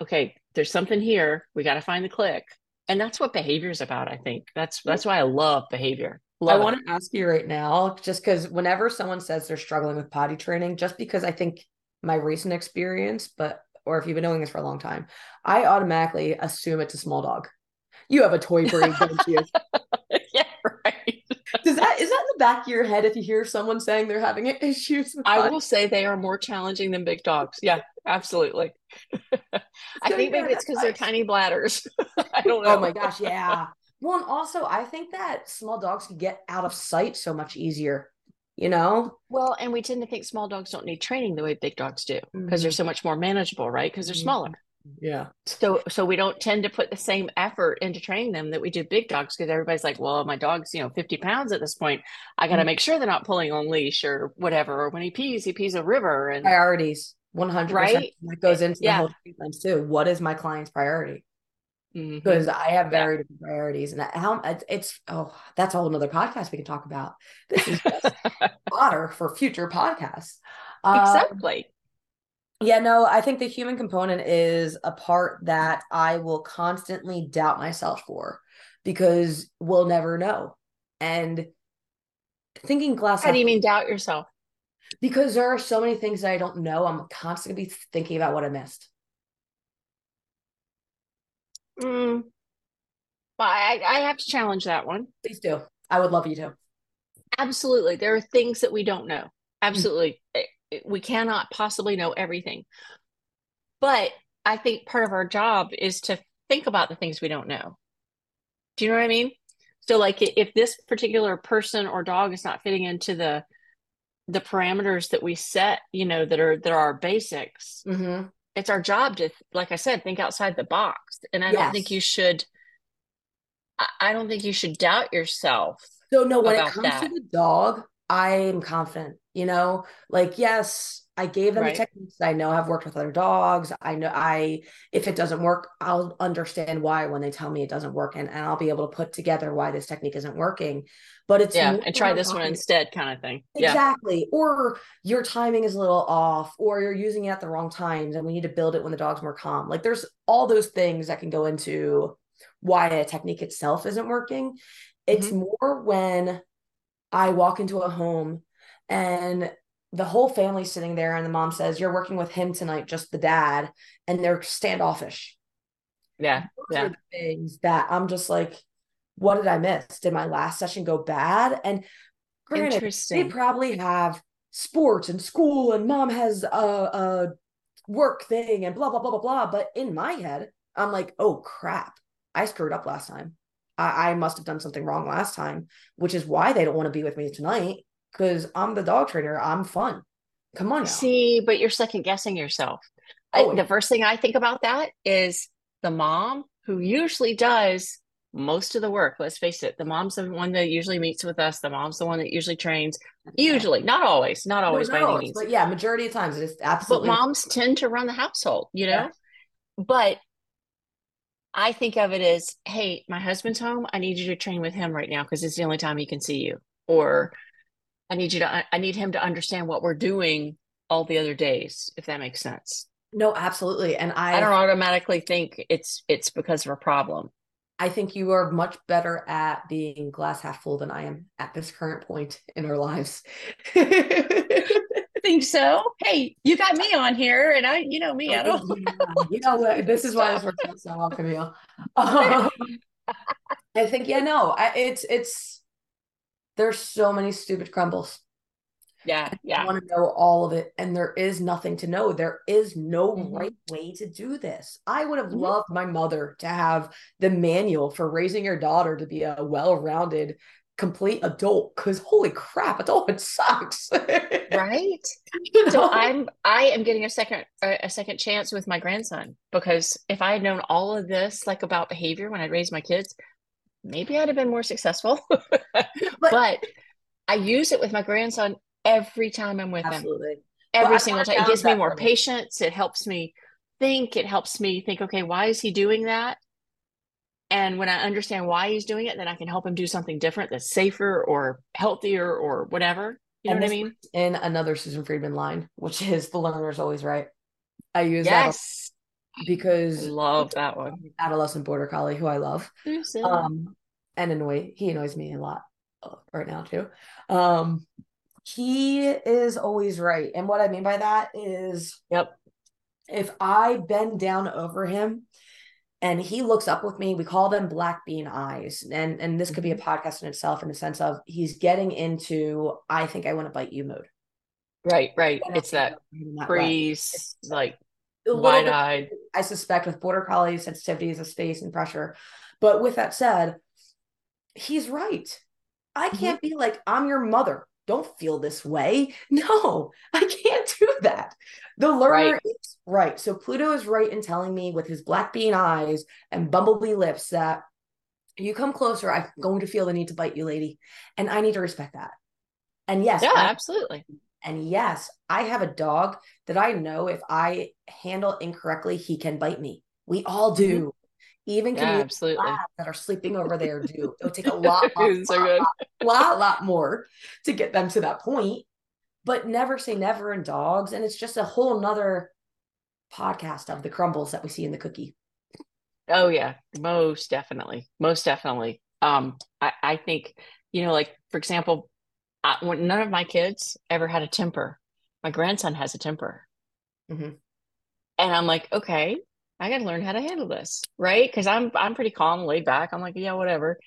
okay, there's something here. We got to find the click. And that's what behavior is about, I think. That's that's why I love behavior. I Love want to ask you right now, just because whenever someone says they're struggling with potty training, just because I think my recent experience, but or if you've been doing this for a long time, I automatically assume it's a small dog. You have a toy breed, don't you? yeah, right. Does that is that in the back of your head if you hear someone saying they're having issues? With I will say they are more challenging than big dogs. Yeah, absolutely. I think maybe it's because they're tiny bladders. I don't know. Oh my gosh, yeah. Well, and also I think that small dogs can get out of sight so much easier. You know? Well, and we tend to think small dogs don't need training the way big dogs do because Mhm. they're so much more manageable, right? Because they're Mhm. smaller. Yeah. So so we don't tend to put the same effort into training them that we do big dogs because everybody's like, well, my dog's, you know, 50 pounds at this point. I got to Mhm. make sure they're not pulling on leash or whatever. Or when he pees, he pees a river. And Priorities. 100%. Right? That goes into the Yeah. whole treatment too. What is my client's priority? Mhm. Because I have Yeah. very different priorities, and how it's, oh, that's a whole another podcast we can talk about. This is fodder for future podcasts. Um, exactly. Yeah, no, I think the human component is a part that I will constantly doubt myself for because we'll never know. And thinking glass How do you mean doubt yourself? because there are so many things that I don't know. I'm constantly thinking about what I missed. Mm. Well, I, I have to challenge that one. Please do. I would love you to. Absolutely. There are things that we don't know. Absolutely. We cannot possibly know everything. But I think part of our job is to think about the things we don't know. Do you know what I mean? So like if this particular person or dog is not fitting into the the parameters that we set, you know, that are that are our basics, Mm-hmm. it's our job to like I said, think outside the box. And I don't think you should I- don't think you should doubt yourself. So no, when it comes to the dog, I am confident. You know, like yes, I gave them Right. the techniques I know I've worked with other dogs. I know I if it doesn't work, I'll understand why when they tell me it doesn't work, and, and I'll be able to put together why this technique isn't working. But it's Yeah, and try this one instead kind of thing. Yeah. Exactly. Or your timing is a little off, or you're using it at the wrong times, and we need to build it when the dog's more calm. Like there's all those things that can go into why a technique itself isn't working. It's mm-hmm. more when I walk into a home and the whole family's sitting there, and the mom says, You're working with him tonight, just the dad, and they're standoffish. Yeah. Those Yeah. things that I'm just like, what did I miss? Did my last session go bad? And granted, they probably have sports and school, and mom has a, a work thing and blah blah blah blah blah. But in my head, I'm like, oh crap, I screwed up last time. I, I must have done something wrong last time, which is why they don't want to be with me tonight because I'm the dog trainer. I'm fun. Come on now. See, but you're second guessing yourself. I- Oh, the first thing I think about that is the mom who usually does most of the work. Let's face it, the mom's the one that usually meets with us. The mom's the one that usually trains. Usually, not always, not No, always by not any means. but yeah, majority of times it is absolutely. But moms tend to run the household, you know? Yeah. But I think of it as, hey, my husband's home. I need you to train with him right now because it's the only time he can see you. Or I need you to, I need him to understand what we're doing all the other days, if that makes sense. no, absolutely, and I I don't automatically think it's it's because of a problem. I think you are much better at being glass half full than I am at this current point in our lives. think so. Hey, you got me on here, and I, you know me, I don't. you know? This is why this works out so well, Camille. Um, I think, yeah, no, I, it's it's there's so many stupid crumbles. Yeah, I yeah. want to know all of it, and there is nothing to know. There is no Mhm. right way to do this. I would have Mhm. loved my mother to have the manual for raising your daughter to be a well-rounded, complete adult. Because holy crap, adulthood sucks. Right. You So? I'm I am getting a second a second chance with my grandson because if I had known all of this like about behavior when I raised my kids, maybe I'd have been more successful. but I use it with my grandson every time I'm with him. absolutely. every I single time. It gives me more patience. It helps me think. It helps me think, okay, why is he doing that? And when I understand why he's doing it, then I can help him do something different that's safer or healthier or whatever. You know And what I mean? In another Susan Friedman line, which is the learner is always right. I use that Yes. because Love that one. adolescent border collie who I love. Susan. um and annoy he annoys me a lot uh, right now too um he is always right and what i mean by that is Yep. if i bend down over him and he looks up with me we call them black bean eyes and and this could be a Mm-hmm. podcast in itself in the sense of he's getting into i think i want to bite you mode Right, right. It's that freeze, like A little wide bit eyed. I suspect with border collie sensitivities of space and pressure. But with that said, he's right. I Mm-hmm. can't be like, I'm your mother. Don't feel this way. No, I can't do that. The learner Right. is right. So Pluto is right in telling me with his black bean eyes and bumblebee lips that you come closer, I'm going to feel the need to bite you, lady. And I need to respect that. And yes, yeah, I- absolutely. and yes, I have a dog that I know if I handle incorrectly, he can bite me. We all do. Mm-hmm. Even Yeah, absolutely. that are sleeping over there do. It would take a lot, lot, so lot, lot, lot more to get them to that point. But never say never in dogs. And it's just a whole nother podcast of the crumbles that we see in the cookie. Oh yeah, most definitely, most definitely. Um, I, I think you know, like for example, I, when none of my kids ever had a temper. My grandson has a temper, mm-hmm. and I'm like, okay, I got to learn how to handle this, right? Because I'm I'm pretty calm, laid back. I'm like, yeah, whatever.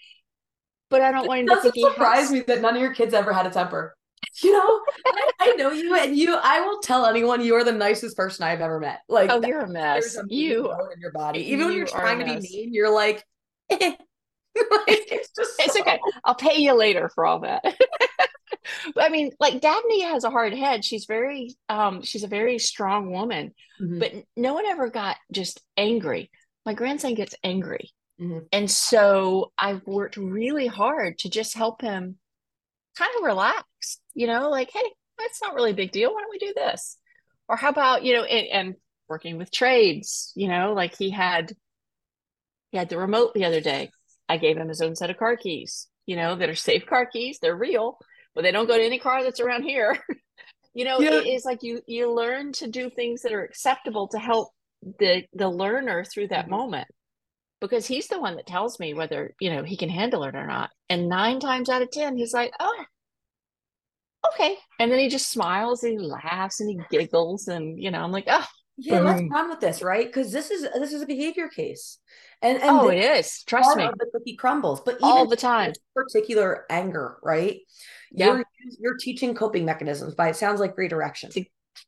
But I don't want him to think surprise has. me that none of your kids ever had a temper. You know, I, I know you, and you. I will tell anyone you are the nicest person I've ever met. Like, Oh, you're a mess. You in your body. Even when you you're trying to be mean, you're like, like, it's just It's so- okay. I'll pay you later for all that. I mean, like Dabney has a hard head. She's very um she's a very strong woman, Mhm. but no one ever got just angry. My grandson gets angry. Mhm. And so I've worked really hard to just help him kind of relax, you know, like, hey, that's not really a big deal. Why don't we do this? Or how about, you know, and, and working with trades, you know, like he had he had the remote the other day. I gave him his own set of car keys, you know, that are safe car keys. They're real, but they don't go to any car that's around here. you know, Yeah. it is like you you learn to do things that are acceptable to help the the learner through that Mhm. moment. Because he's the one that tells me whether, you know, he can handle it or not. And nine times out of ten, he's like, oh, okay. And then he just smiles and he laughs and he giggles. And, you know, I'm like, oh, yeah, let's run with this, right? Because this is this is a behavior case, and and oh, it is. Trust me. the cookie crumbles. But All even the time. particular anger, right? Yeah. You're you're teaching coping mechanisms by it sounds like redirection,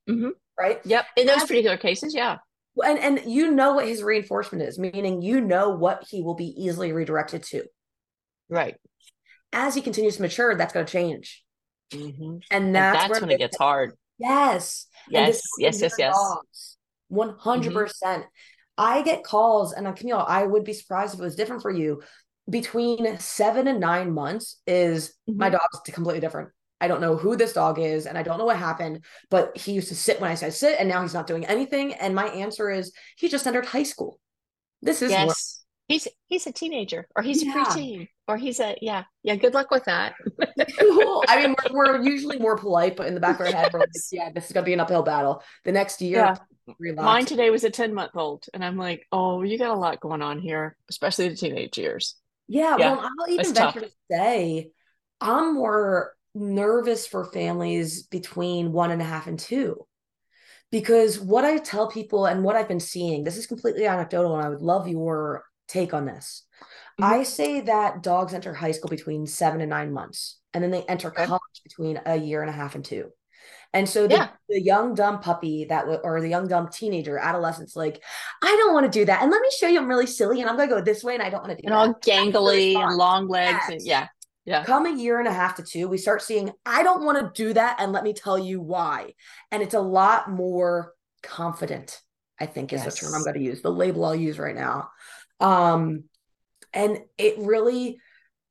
Mhm. right? Yep. In those As- particular cases, yeah. And and you know what his reinforcement is, meaning you know what he will be easily redirected to. Right. As he continues to mature, that's going to change, Mhm. and And that's, that's where when it gets hard. Yes. Yes, yes, yes, yes. One hundred percent. I get calls, and Camille, I would be surprised if it was different for you. Between seven and nine months is my Mhm. dog's completely different. I don't know who this dog is, and I don't know what happened, but he used to sit when I said sit, and now he's not doing anything. And my answer is he just entered high school. This is Yes. He's he's a teenager or he's Yeah. a preteen or he's a yeah. Yeah, good luck with that. I mean, we're, we're usually more polite, but in the back of our head, we're like, yeah, this is gonna be an uphill battle. The next year, Yeah. relax. Mine today was a 10 month old. And I'm like, oh, you got a lot going on here, especially the teenage years. Yeah, Yeah, well, I'll even it's tough. venture to say I'm more nervous for families between one and a half and two. Because what I tell people and what I've been seeing, this is completely anecdotal, and I would love your take on this. Mhm. I say that dogs enter high school between seven and nine months, and then they enter Okay. college between a year and a half and two. And so the, Yeah. the young dumb puppy that w- or the young dumb teenager, adolescent's like, I don't want to do that. And let me show you I'm really silly and I'm gonna go this way and I don't want to do And that. all gangly and long legs. And yeah. Yeah. Come a year and a half to two, we start seeing, I don't want to do that. And let me tell you why. And it's a lot more confident, I think is the term I'm going to use, the label I'll use right now. Um, and it really,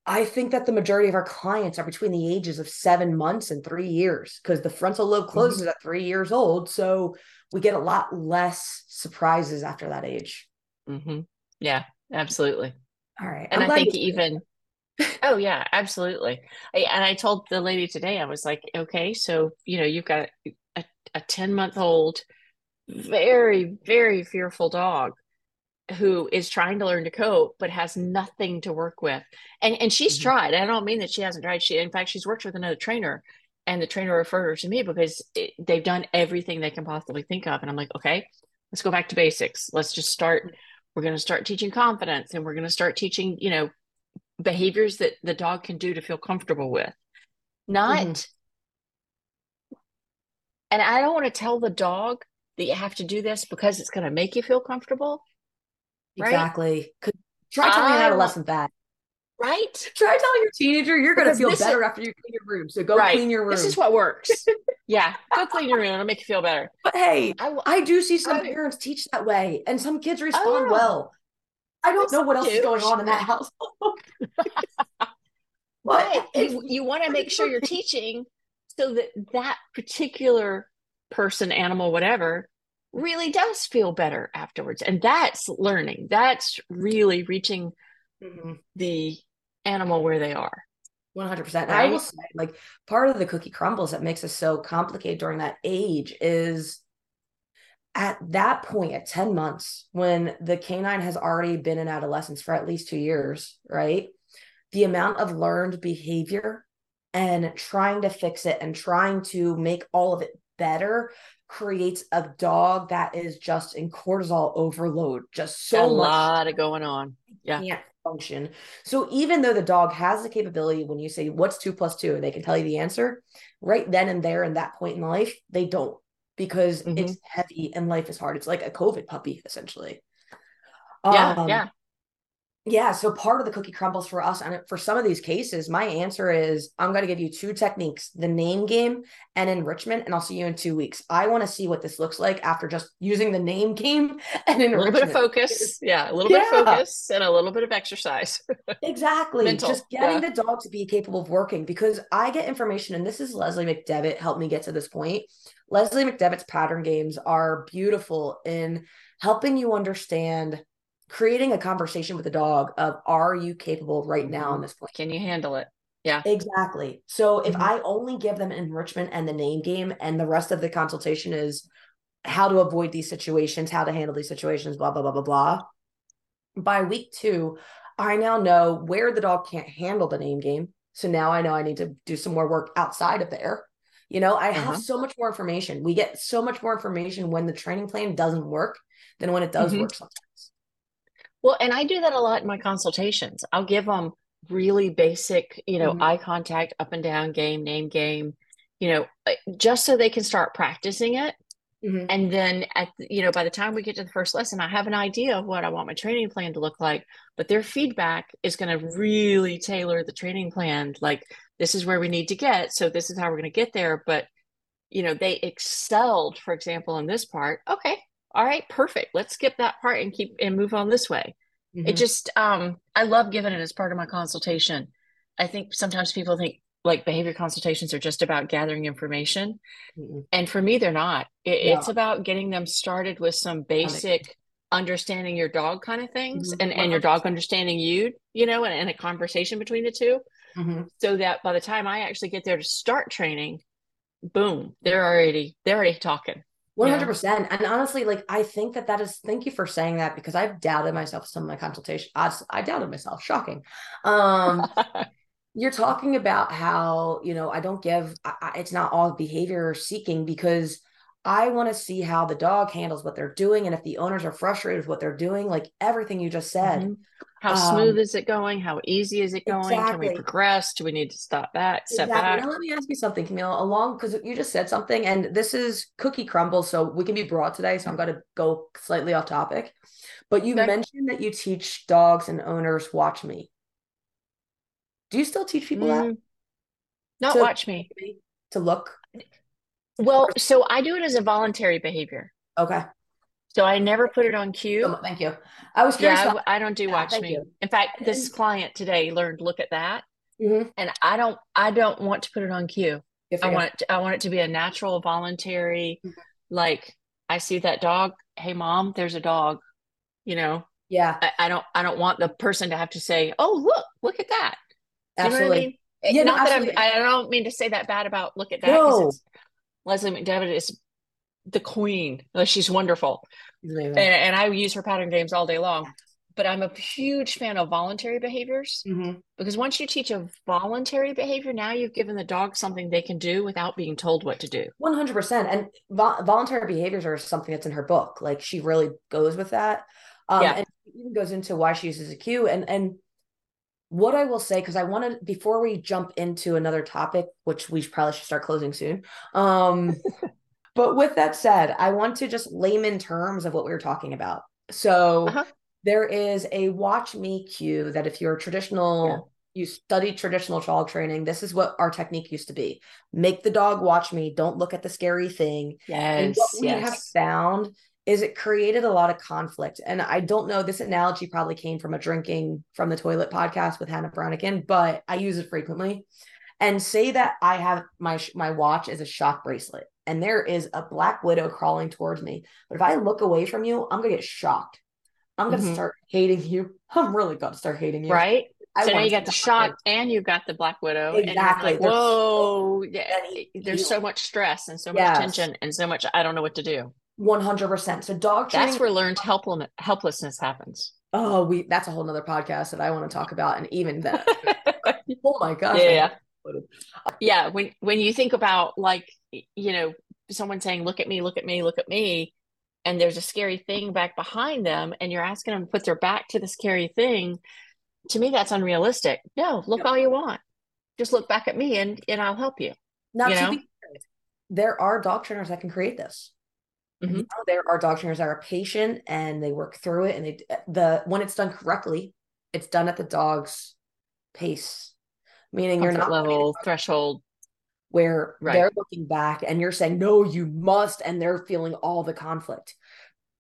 I think that the majority of our clients are between the ages of seven months and three years because the frontal lobe Mm-hmm. closes at three years old. So we get a lot less surprises after that age. Mm-hmm. Yeah, absolutely. All right. And I'm I think even, oh yeah, absolutely. I, and I told the lady today, I was like, okay, so you know, you've got a 10 month old, very, very fearful dog who is trying to learn to cope but has nothing to work with. And and she's Mhm. tried. I don't mean that she hasn't tried. She in fact she's worked with another trainer and the trainer referred her to me because it, they've done everything they can possibly think of. And I'm like, okay, let's go back to basics. Let's just start. We're going to start teaching confidence and we're going to start teaching, you know, behaviors that the dog can do to feel comfortable with. Not, Mhm. and I don't want to tell the dog that you have to do this because it's going to make you feel comfortable. Right? Exactly. 'Cause Try telling an adolescent that. right? Try telling your teenager you're going to feel better is- after you clean your room. So go right. clean your room. This is what works. yeah, go clean your room. It'll make you feel better. but hey, I do see some I- parents teach that way, and some kids respond oh, yeah. well. I don't know what else is going on in that house. but but you, you want to make sure you're teaching so that that particular person, animal, whatever, really does feel better afterwards. And that's learning. That's really reaching Mhm. the animal where they are. 100%. And I will say, like, part of the cookie crumbles that makes us so complicated during that age is at that point, at 10 months, when the canine has already been in adolescence for at least two years, right? The amount of learned behavior and trying to fix it and trying to make all of it better creates a dog that is just in cortisol overload, just so a much lot of going on. Yeah. can't function. So even though the dog has the capability, when you say what's two plus two, they can tell you the answer right then and there in that point in life, they don't because Mhm. it's heavy and life is hard. It's like a COVID puppy, essentially. Yeah. Um, yeah. Yeah. So part of the cookie crumbles for us, and for some of these cases, my answer is I'm going to give you two techniques the name game and enrichment, and I'll see you in two weeks. I want to see what this looks like after just using the name game and enrichment. A little bit of focus. Yeah. A little bit of focus and a little bit of exercise. Exactly. Mental, Just getting yeah. the dog to be capable of working because I get information, and this is Leslie McDevitt helped me get to this point. Leslie McDevitt's pattern games are beautiful in helping you understand creating a conversation with the dog of are you capable right now in this point? Can you handle it? Yeah. Exactly. So if Mhm. I only give them enrichment and the name game, and the rest of the consultation is how to avoid these situations, how to handle these situations, blah, blah, blah, blah, blah. By week two, I now know where the dog can't handle the name game. So now I know I need to do some more work outside of there. You know, I have Uh-huh. so much more information. We get so much more information when the training plan doesn't work than when it does Mhm. work sometimes. Well, and I do that a lot in my consultations. I'll give them really basic, you know, Mhm. eye contact, up and down game, name game, you know, uh, just so they can start practicing it. Mhm. And then at you know, by the time we get to the first lesson, I have an idea of what I want my training plan to look like, but their feedback is going to really tailor the training plan. Like this is where we need to get, so this is how we're going to get there. But you know, they excelled, for example, in this part. Okay, all right, perfect. Let's skip that part and keep and move on this way. It Mhm. just um I love giving it as part of my consultation. I think sometimes people think like behavior consultations are just about gathering information. Mhm. And for me, they're not. It, Yeah. It's about getting them started with some basic understanding your dog kind of things Mhm. and, and your dog understanding you, you know, and, and a conversation between the two. Mhm. So that by the time I actually get there to start training, boom, they're already they're already talking. One hundred percent. And honestly, like I think that that is. Thank you for saying that because I've doubted myself some of my consultation. I, I doubted myself. Shocking. Um, you're talking about how you know I don't give. I, I- it's not all behavior seeking because I want to see how the dog handles what they're doing and if the owners are frustrated with what they're doing. Like everything you just said. Mhm. How Um, smooth is it going? How easy is it going? Can we progress? Do we need to stop back, step Exactly. back? Now let me ask you something, Camille. Along because you just said something, and this is cookie crumble, so we can be broad today. So I'm going to go slightly off topic. But you Okay. mentioned that you teach dogs and owners watch me. Do you still teach people that Mm, not So- watch me. to look? Well, so I do it as a voluntary behavior. Okay. So I never put it on cue. So, thank you. I was curious. Yeah, I, I don't do watch thank me. you. In fact, this client today learned look at that, Mhm. and I don't I don't want to put it on cue. I want it to, I want it to be a natural, voluntary, Mhm. like I see that dog. Hey, mom, there's a dog. You know, Yeah, I, I don't I don't want the person to have to say, "Oh, look, look at that." Do you know I absolutely. mean? Yeah, no, Not that I'm. I don't mean to say that bad about look at that. No. Leslie McDevitt is the queen. Like, She's wonderful. And, and I use her pattern games all day long. But I'm a huge fan of voluntary behaviors Mhm. because once you teach a voluntary behavior, now you've given the dog something they can do without being told what to do. 100% and vo- voluntary behaviors are something that's in her book like she really goes with that um Yeah. and she even goes into why she uses a cue and and what i will say because i want to before we jump into another topic which we probably should start closing soon um but with that said i want to just layman terms of what we were talking about. So Uh-huh. there is a watch me cue that if you're traditional you study traditional dog training this is what our technique used to be. Make the dog watch me. Don't look at the scary thing. Yes and what we yes. have found is it created a lot of conflict. And i don't know this analogy probably came from a drinking from the toilet podcast with Hannah Branigan but i use it frequently. And say that i have my my watch as a shock bracelet and there is a black widow crawling towards me. But if i look away from you i'm gonna get shocked. I'm gonna Mhm. start hating you. I'm really gonna start hating you. Right? I so now you got the shock shot and you've got the black widow Exactly. like There's whoa so yeah, there's so much stress and so much Yes. tension and so much i don't know what to do 100% so dog training that's where learned helpl- helplessness happens. Oh we that's a whole nother podcast that i want to talk about and even that oh my gosh Yeah, yeah. when when you think about like you know someone saying look at me look at me look at me and there's a scary thing back behind them and you're asking them to put their back to the scary thing to me that's unrealistic. No look all you want. Just look back at me and and i'll help you now you to know? be fair, there are dog trainers that can create this Mhm. Know, there are dog trainers that are patient and they work through it and they the when it's done correctly it's done at the dog's pace. Meaning you're not level threshold. where Right. they're looking back and you're saying no you must and they're feeling all the conflict.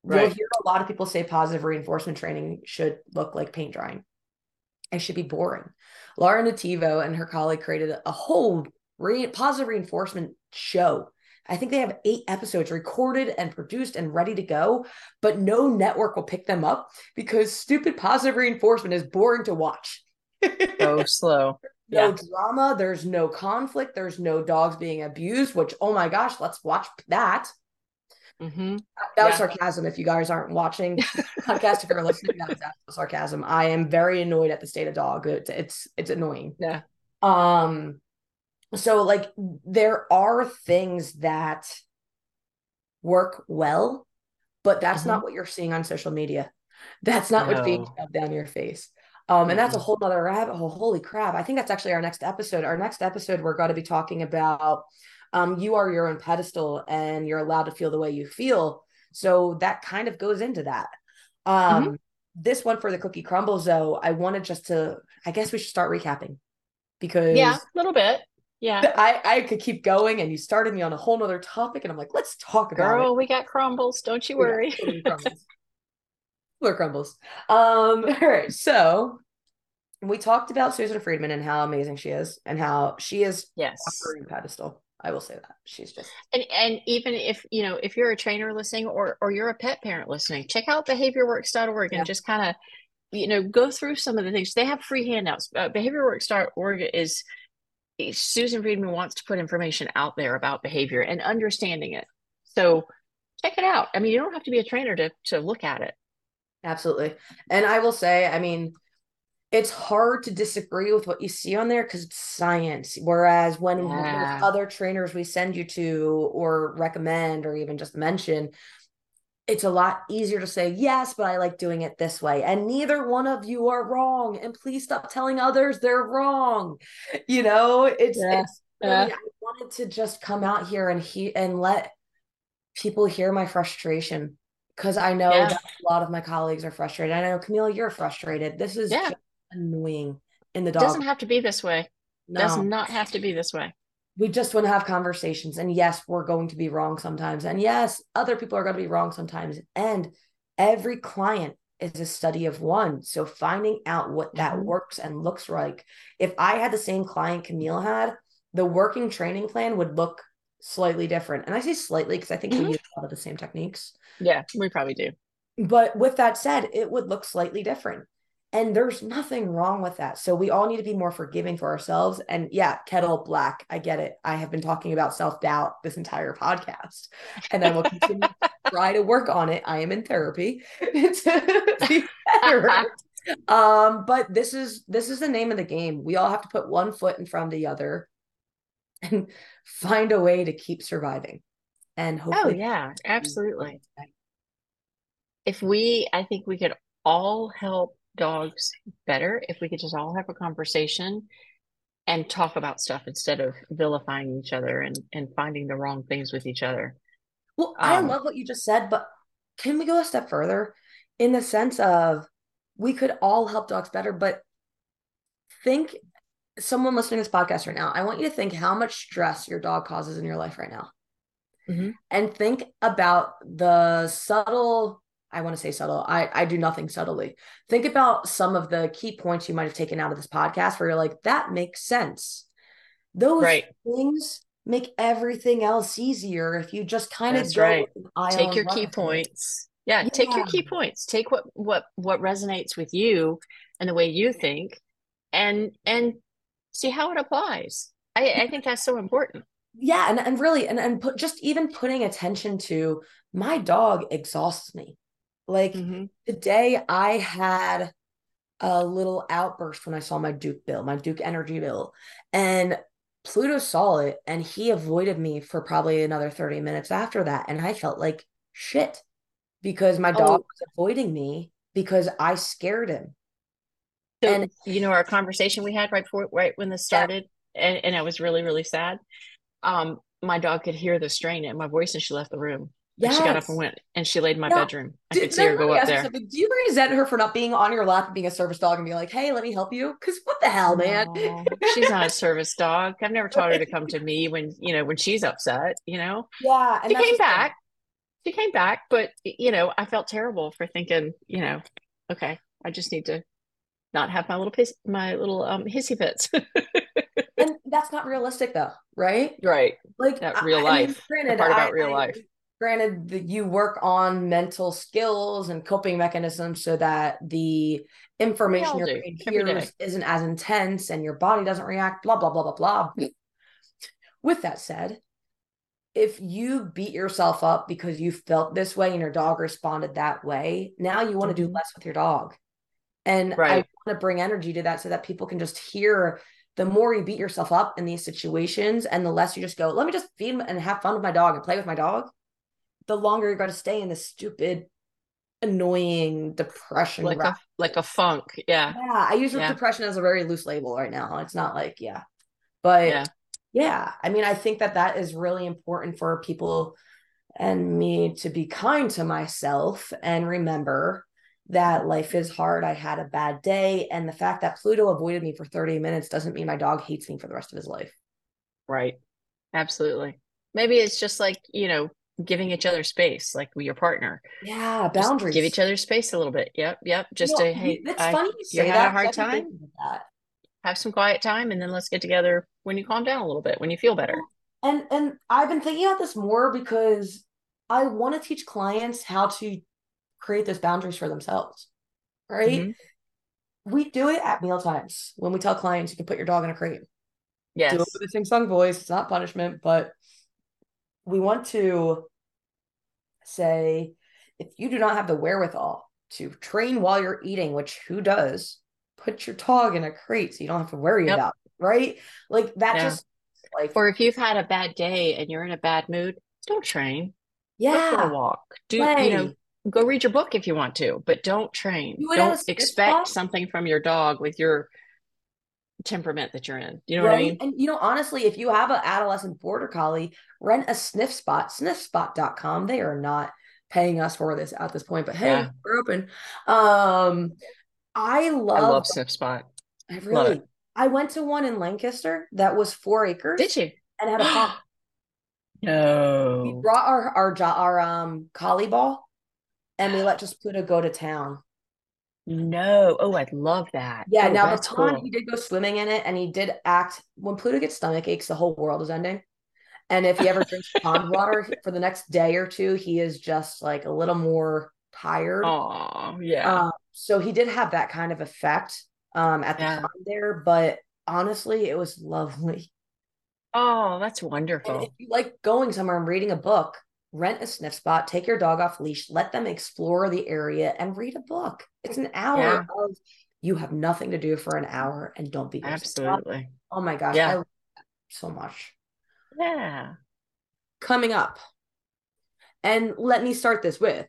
You'll hear a lot of people say positive reinforcement training should look like paint drying. It should be boring. Laura nativo and her colleague created a whole re- positive reinforcement show i think they have eight episodes recorded and produced and ready to go but no network will pick them up because stupid positive reinforcement is boring to watch. So slow. No Yeah. drama there's no conflict there's no dogs being abused which oh my gosh let's watch that. Hmm that was Yeah. sarcasm if you guys aren't watching podcast if you're listening that was sarcasm. I am very annoyed at the state of dog. It's it's, it's annoying. Yeah. Um so like there are things that work well but that's not what you're seeing on social media. That's not what's being No. shoved down your face. Um and that's a whole nother rabbit hole. Holy crap. I think that's actually our next episode. Our next episode we're going to be talking about um you are your own pedestal and you're allowed to feel the way you feel. So that kind of goes into that. Um this one for the cookie crumbles though i wanted just to i guess we should start recapping because yeah a little bit yeah I, I could keep going and you started me on a whole nother topic and I'm like, let's talk about girl we got crumbles don't you it. Worry totally crumbles. Um, all right. So we talked about Susan Friedman and how amazing she is and how she is yes on pedestal. I will say that. She's just and and even if you know if you're a trainer listening or or you're a pet parent listening check out behaviorworks.org Yeah. and just kind of you know go through some of the things they have free handouts uh, behaviorworks.org is susan friedman wants to put information out there about behavior and understanding it so check it out i mean you don't have to be a trainer to to look at it Absolutely. And I will say, I mean, it's hard to disagree with what you see on there because it's science. Whereas when Yeah. other trainers we send you to or recommend or even just mention, it's a lot easier to say, yes, but I like doing it this way. And neither one of you are wrong. And please stop telling others they're wrong. You know, it's, Yeah. it's really, Yeah. I wanted to just come out here and he and let people hear my frustration because I know Yeah. that a lot of my colleagues are frustrated. I know Camille, you're frustrated. This is annoying in the it doesn't have to be this way It does not have to be this way we just want to have conversations. And yes, we're going to be wrong sometimes. And yes, other people are going to be wrong sometimes. And every client is a study of one. So finding out what that Mhm. works and looks like. If I had the same client Camille had, the working training plan would look slightly different. And I say slightly because I think Mhm. we use a lot of the same techniques. yeah we probably do But with that said, it would look slightly different. And there's nothing wrong with that. So we all need to be more forgiving for ourselves. And yeah, kettle black. I get it. I have been talking about self doubt this entire podcast, and I will continue to try to work on it. I am in therapy to be better. um, but this is this is the name of the game. We all have to put one foot in front of the other and find a way to keep surviving. And oh hopefully, yeah absolutely if we i think we could all help dogs better if we could just all have a conversation and talk about stuff instead of vilifying each other and and finding the wrong things with each other Well, I Um, love what you just said, but can we go a step further in the sense of we could all help dogs better, but think someone listening to this podcast right now, I want you to think how much stress your dog causes in your life right now. Mhm. And think about the subtle, I want to say subtle. I, I do nothing subtly. Think about some of the key points you might have taken out of this podcast where you're like, that makes sense. Those Right. things make everything else easier if you just kind of go right. with an eye take your key points yeah, take your key points take what what what resonates with you and the way you think and and see how it applies i i think that's so important yeah and, and really and, and put just even putting attention to my dog exhausts me like the day i had a little outburst when i saw my duke bill my duke energy bill and pluto saw it and he avoided me for probably another 30 minutes after that and i felt like shit because my dog Oh. was avoiding me because i scared him. So And- you know our conversation we had right before right when this started and, and i was really really sad. Um my dog could hear the strain in my voice and she left the room and she got up and went and she laid in my Yeah. bedroom i Do- could see her go up there. Do you resent her for not being on your lap and being a service dog and be like, hey, let me help you? Because what the hell, man? No, she's not a service dog i've never taught her to come to me when you know when she's upset you know Yeah. And she came back. She came back, but you know, I felt terrible for thinking, you know, okay, I just need to not have my little piss, my little um hissy fits. and that's not realistic though, right? right. Like That I- real I mean, life, granted, part about I- real life. Granted, that you work on mental skills and coping mechanisms so that the information all your do, brain hears isn't as intense and your body doesn't react. Blah blah blah blah blah. With that said, if you beat yourself up because you felt this way and your dog responded that way, now you want to do Mhm. less with your dog. And I want to bring energy to that so that people can just hear the more you beat yourself up in these situations and the less you just go, let me just feed and have fun with my dog and play with my dog, the longer you're going to stay in this stupid, annoying depression. Like a like a funk. Yeah. yeah, I use Yeah. depression as a very loose label right now. It's not like, yeah. But Yeah. yeah, I mean, I think that that is really important for people and me to be kind to myself and remember that life is hard. I had a bad day. And the fact that Pluto avoided me for 30 minutes doesn't mean my dog hates me for the rest of his life. Right. Absolutely. Maybe it's just like, you know, giving each other space, like with your partner. Yeah, Just boundaries. give each other space a little bit. Yep. Yep. Just You know, to, hey, it's I funny you you had a that. hard 'cause I've time? that. have some quiet time and then let's get together when you calm down a little bit, when you feel better. And and I've been thinking about this more because I want to teach clients how to create those boundaries for themselves. Right? Mhm. We do it at meal times when we tell clients you can put your dog in a crate. Yes. do it with a sing song voice. It's not punishment, but we want to say if you do not have the wherewithal to train while you're eating, which who does, put your dog in a crate so you don't have to worry Yep. about it, right? Like that Yeah. just like Or if you've had a bad day and you're in a bad mood, don't train. Go for yeah, a walk. Do play. you know, go read your book if you want to, but don't train. You would have a Don't expect something from your dog with your temperament that you're in. You know what I right? mean? And you know, honestly, if you have an adolescent border collie, rent a sniff spot, sniffspot.com. They are not paying us for this at this point, but hey, Yeah. we're open. Um I love I love Sniff Spot. I really it. I went to one in Lancaster that was four acres Did you? and had a pond. We brought our our our um Jolly Ball and we let just Pluto go to town. No. Oh, I'd love that. Yeah, Oh, now the cool. he did go swimming in it and he did act when Pluto gets stomach aches, the whole world is ending. And if he ever drinks pond water for the next day or two, he is just like a little more tired. Oh, yeah. Um, so he did have that kind of effect um at the Yeah. pond there, but honestly, it was lovely. oh, that's And if wonderful. you like going somewhere and reading a book, rent a sniff spot, take your dog off leash, let them explore the area and read a book. It's an hour Yeah. of you have nothing to do for an hour and don't be Absolutely. Oh my gosh, Yeah. I love that so much. Yeah. Coming up. And let me start this with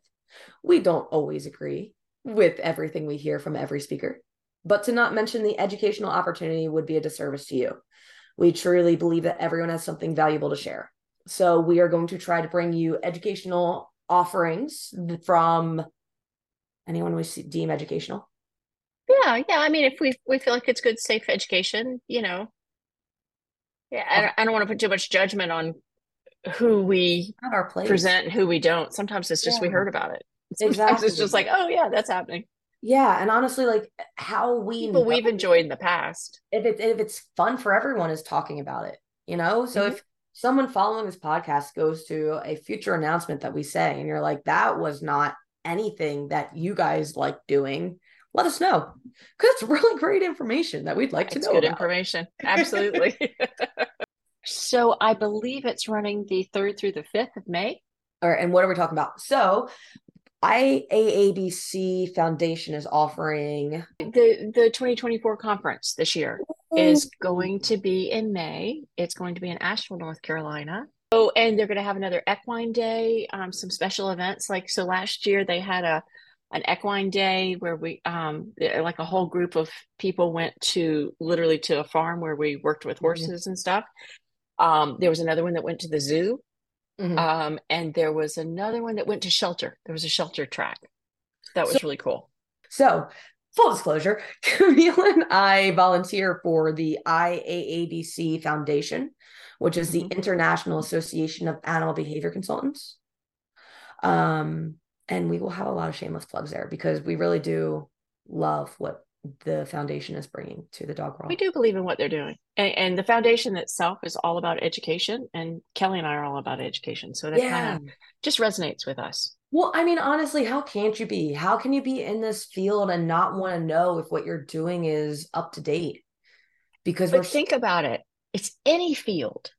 we don't always agree with everything we hear from every speaker, but to not mention the educational opportunity would be a disservice to you. We truly believe that everyone has something valuable to share. So we are going to try to bring you educational offerings from anyone we deem educational. Yeah, yeah. I mean, if we we feel like it's good, safe education, you know. Yeah, I don't, I don't want to put too much judgment on who we our place. present and who we don't. Sometimes it's just we heard about it. Sometimes Exactly. it's just like, oh yeah, that's happening. Yeah, and honestly, like how we People we've enjoyed in the past. if it if it's fun for everyone is talking about it, you know? So Mhm. if someone following this podcast goes to a future announcement that we say and you're like, that was not anything that you guys like doing, let us know. Because it's really great information that we'd like to It's know good about. information. Absolutely. so I believe it's running the third through the fifth of May. All right, and what are we talking about? So IAABC Foundation is offering The the 2024 conference this year is going to be in May. It's going to be in Asheville, North Carolina. Oh, and they're going to have another equine day, um, some special events. Like so, last year they had a an equine day where we um like a whole group of people went to literally to a farm where we worked with Mhm. horses and stuff. Um, there was another one that went to the zoo. Mhm. Um, and there was another one that went to shelter. There was a shelter track. That was So- really cool. So, full disclosure, Camille and I volunteer for the IAABC Foundation, which is the Mhm. International Association of Animal Behavior Consultants. Um, and we will have a lot of shameless plugs there because we really do love what the foundation is bringing to the dog world. We do believe in what they're doing. And, and the foundation itself is all about education. And Kelly and I are all about education. So that Yeah. kind of just resonates with us. Well, I mean, honestly, how can't you be? How can you be in this field and not want to know if what you're doing is up to date? Because But think about it. It's any field.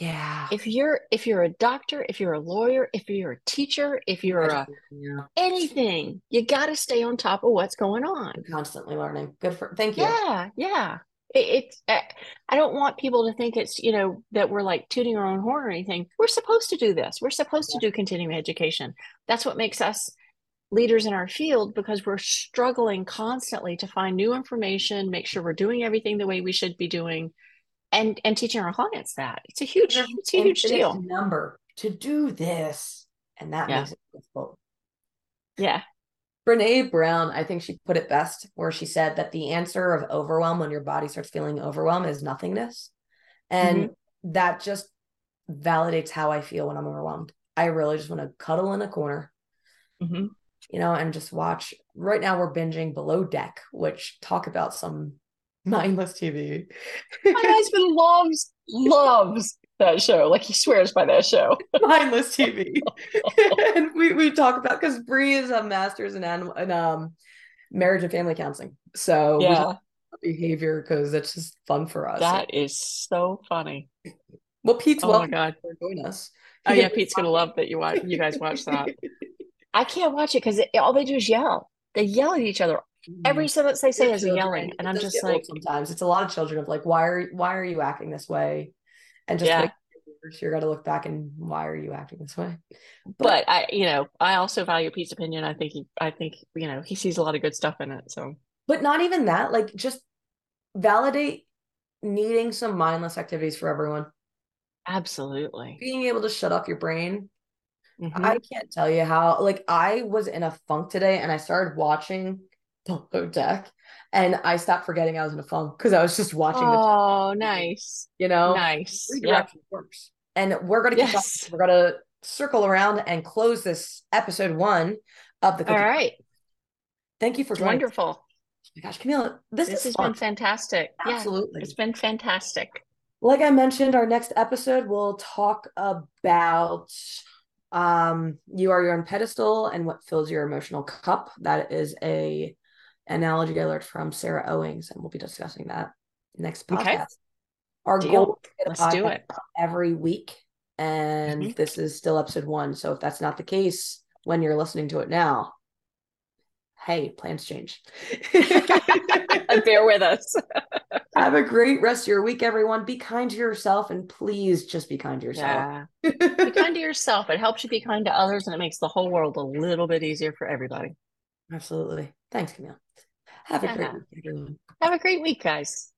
Yeah. If you're if you're a doctor, if you're a lawyer, if you're a teacher, if you're a yeah. anything, you got to stay on top of what's going on. constantly learning. Good for thank you. Yeah, yeah. It, it's I don't want people to think it's you know that we're like tooting our own horn or anything. We're supposed to do this. We're supposed to do continuing education. That's what makes us leaders in our field because we're struggling constantly to find new information, make sure we're doing everything the way we should be doing, and and teaching our clients that. It's a huge There's it's a huge deal. Number to do this, and that Yeah. makes it difficult. Yeah. Brene Brown, I think she put it best, where she said that the answer of overwhelm when your body starts feeling overwhelmed is nothingness, and that just validates how I feel when I'm overwhelmed. I really just want to cuddle in a corner, Mhm. you know, and just watch. Right now, we're binging Below Deck, which talk about some mindless TV. My husband loves loves that show. Like he swears by that show. mindless TV. and we, we talk about because Bree is a master's in animal in um marriage and family counseling. So we Yeah. behavior because it's just fun for us. That is so funny. well, Pete's Oh my welcome god. to join us. Oh yeah, Pete's gonna love that you watch you guys watch that. I can't watch it because all they do is yell. They yell at each other. Every sentence they say is a yelling, and I'm just like, sometimes it's a lot of children of like why are why are you acting this way, and just Yeah. like you're gonna look back and why are you acting this way? but I, you know, I also value Pete's opinion. I think he, I think you know, he sees a lot of good stuff in it. So but not even that. Like just validate needing some mindless activities for everyone. absolutely. being able to shut off your brain. Mhm. I can't tell you how, like, I was in a funk today and I started watching Below Deck and I stopped forgetting I was in a funk because I was just watching the, Oh, nice, you know, nice. Works. And we're going to Yes. We're going to circle around and close this episode one of the All Cookie. right. Thank you for joining. us. Wonderful. Oh my gosh, Camila, this, This is has fun. been fantastic. Yeah, Absolutely. it's been fantastic. like I mentioned, our next episode will talk about um you are your own pedestal and what fills your emotional cup. That is a analogy I learned from Sarah Owings, and we'll be discussing that next podcast. Okay. Our Deal. goal is to get a Let's do it. every week, and Mhm. this is still episode one. So if that's not the case when you're listening to it now, hey, plans change. And bear with us. Have a great rest of your week, everyone. Be kind to yourself and please just be kind to yourself. Yeah. Be kind to yourself. It helps you be kind to others, and it makes the whole world a little bit easier for everybody. Absolutely. Thanks, Camille. Have a uh-huh. great Yeah. week, everyone. Have a great week, guys.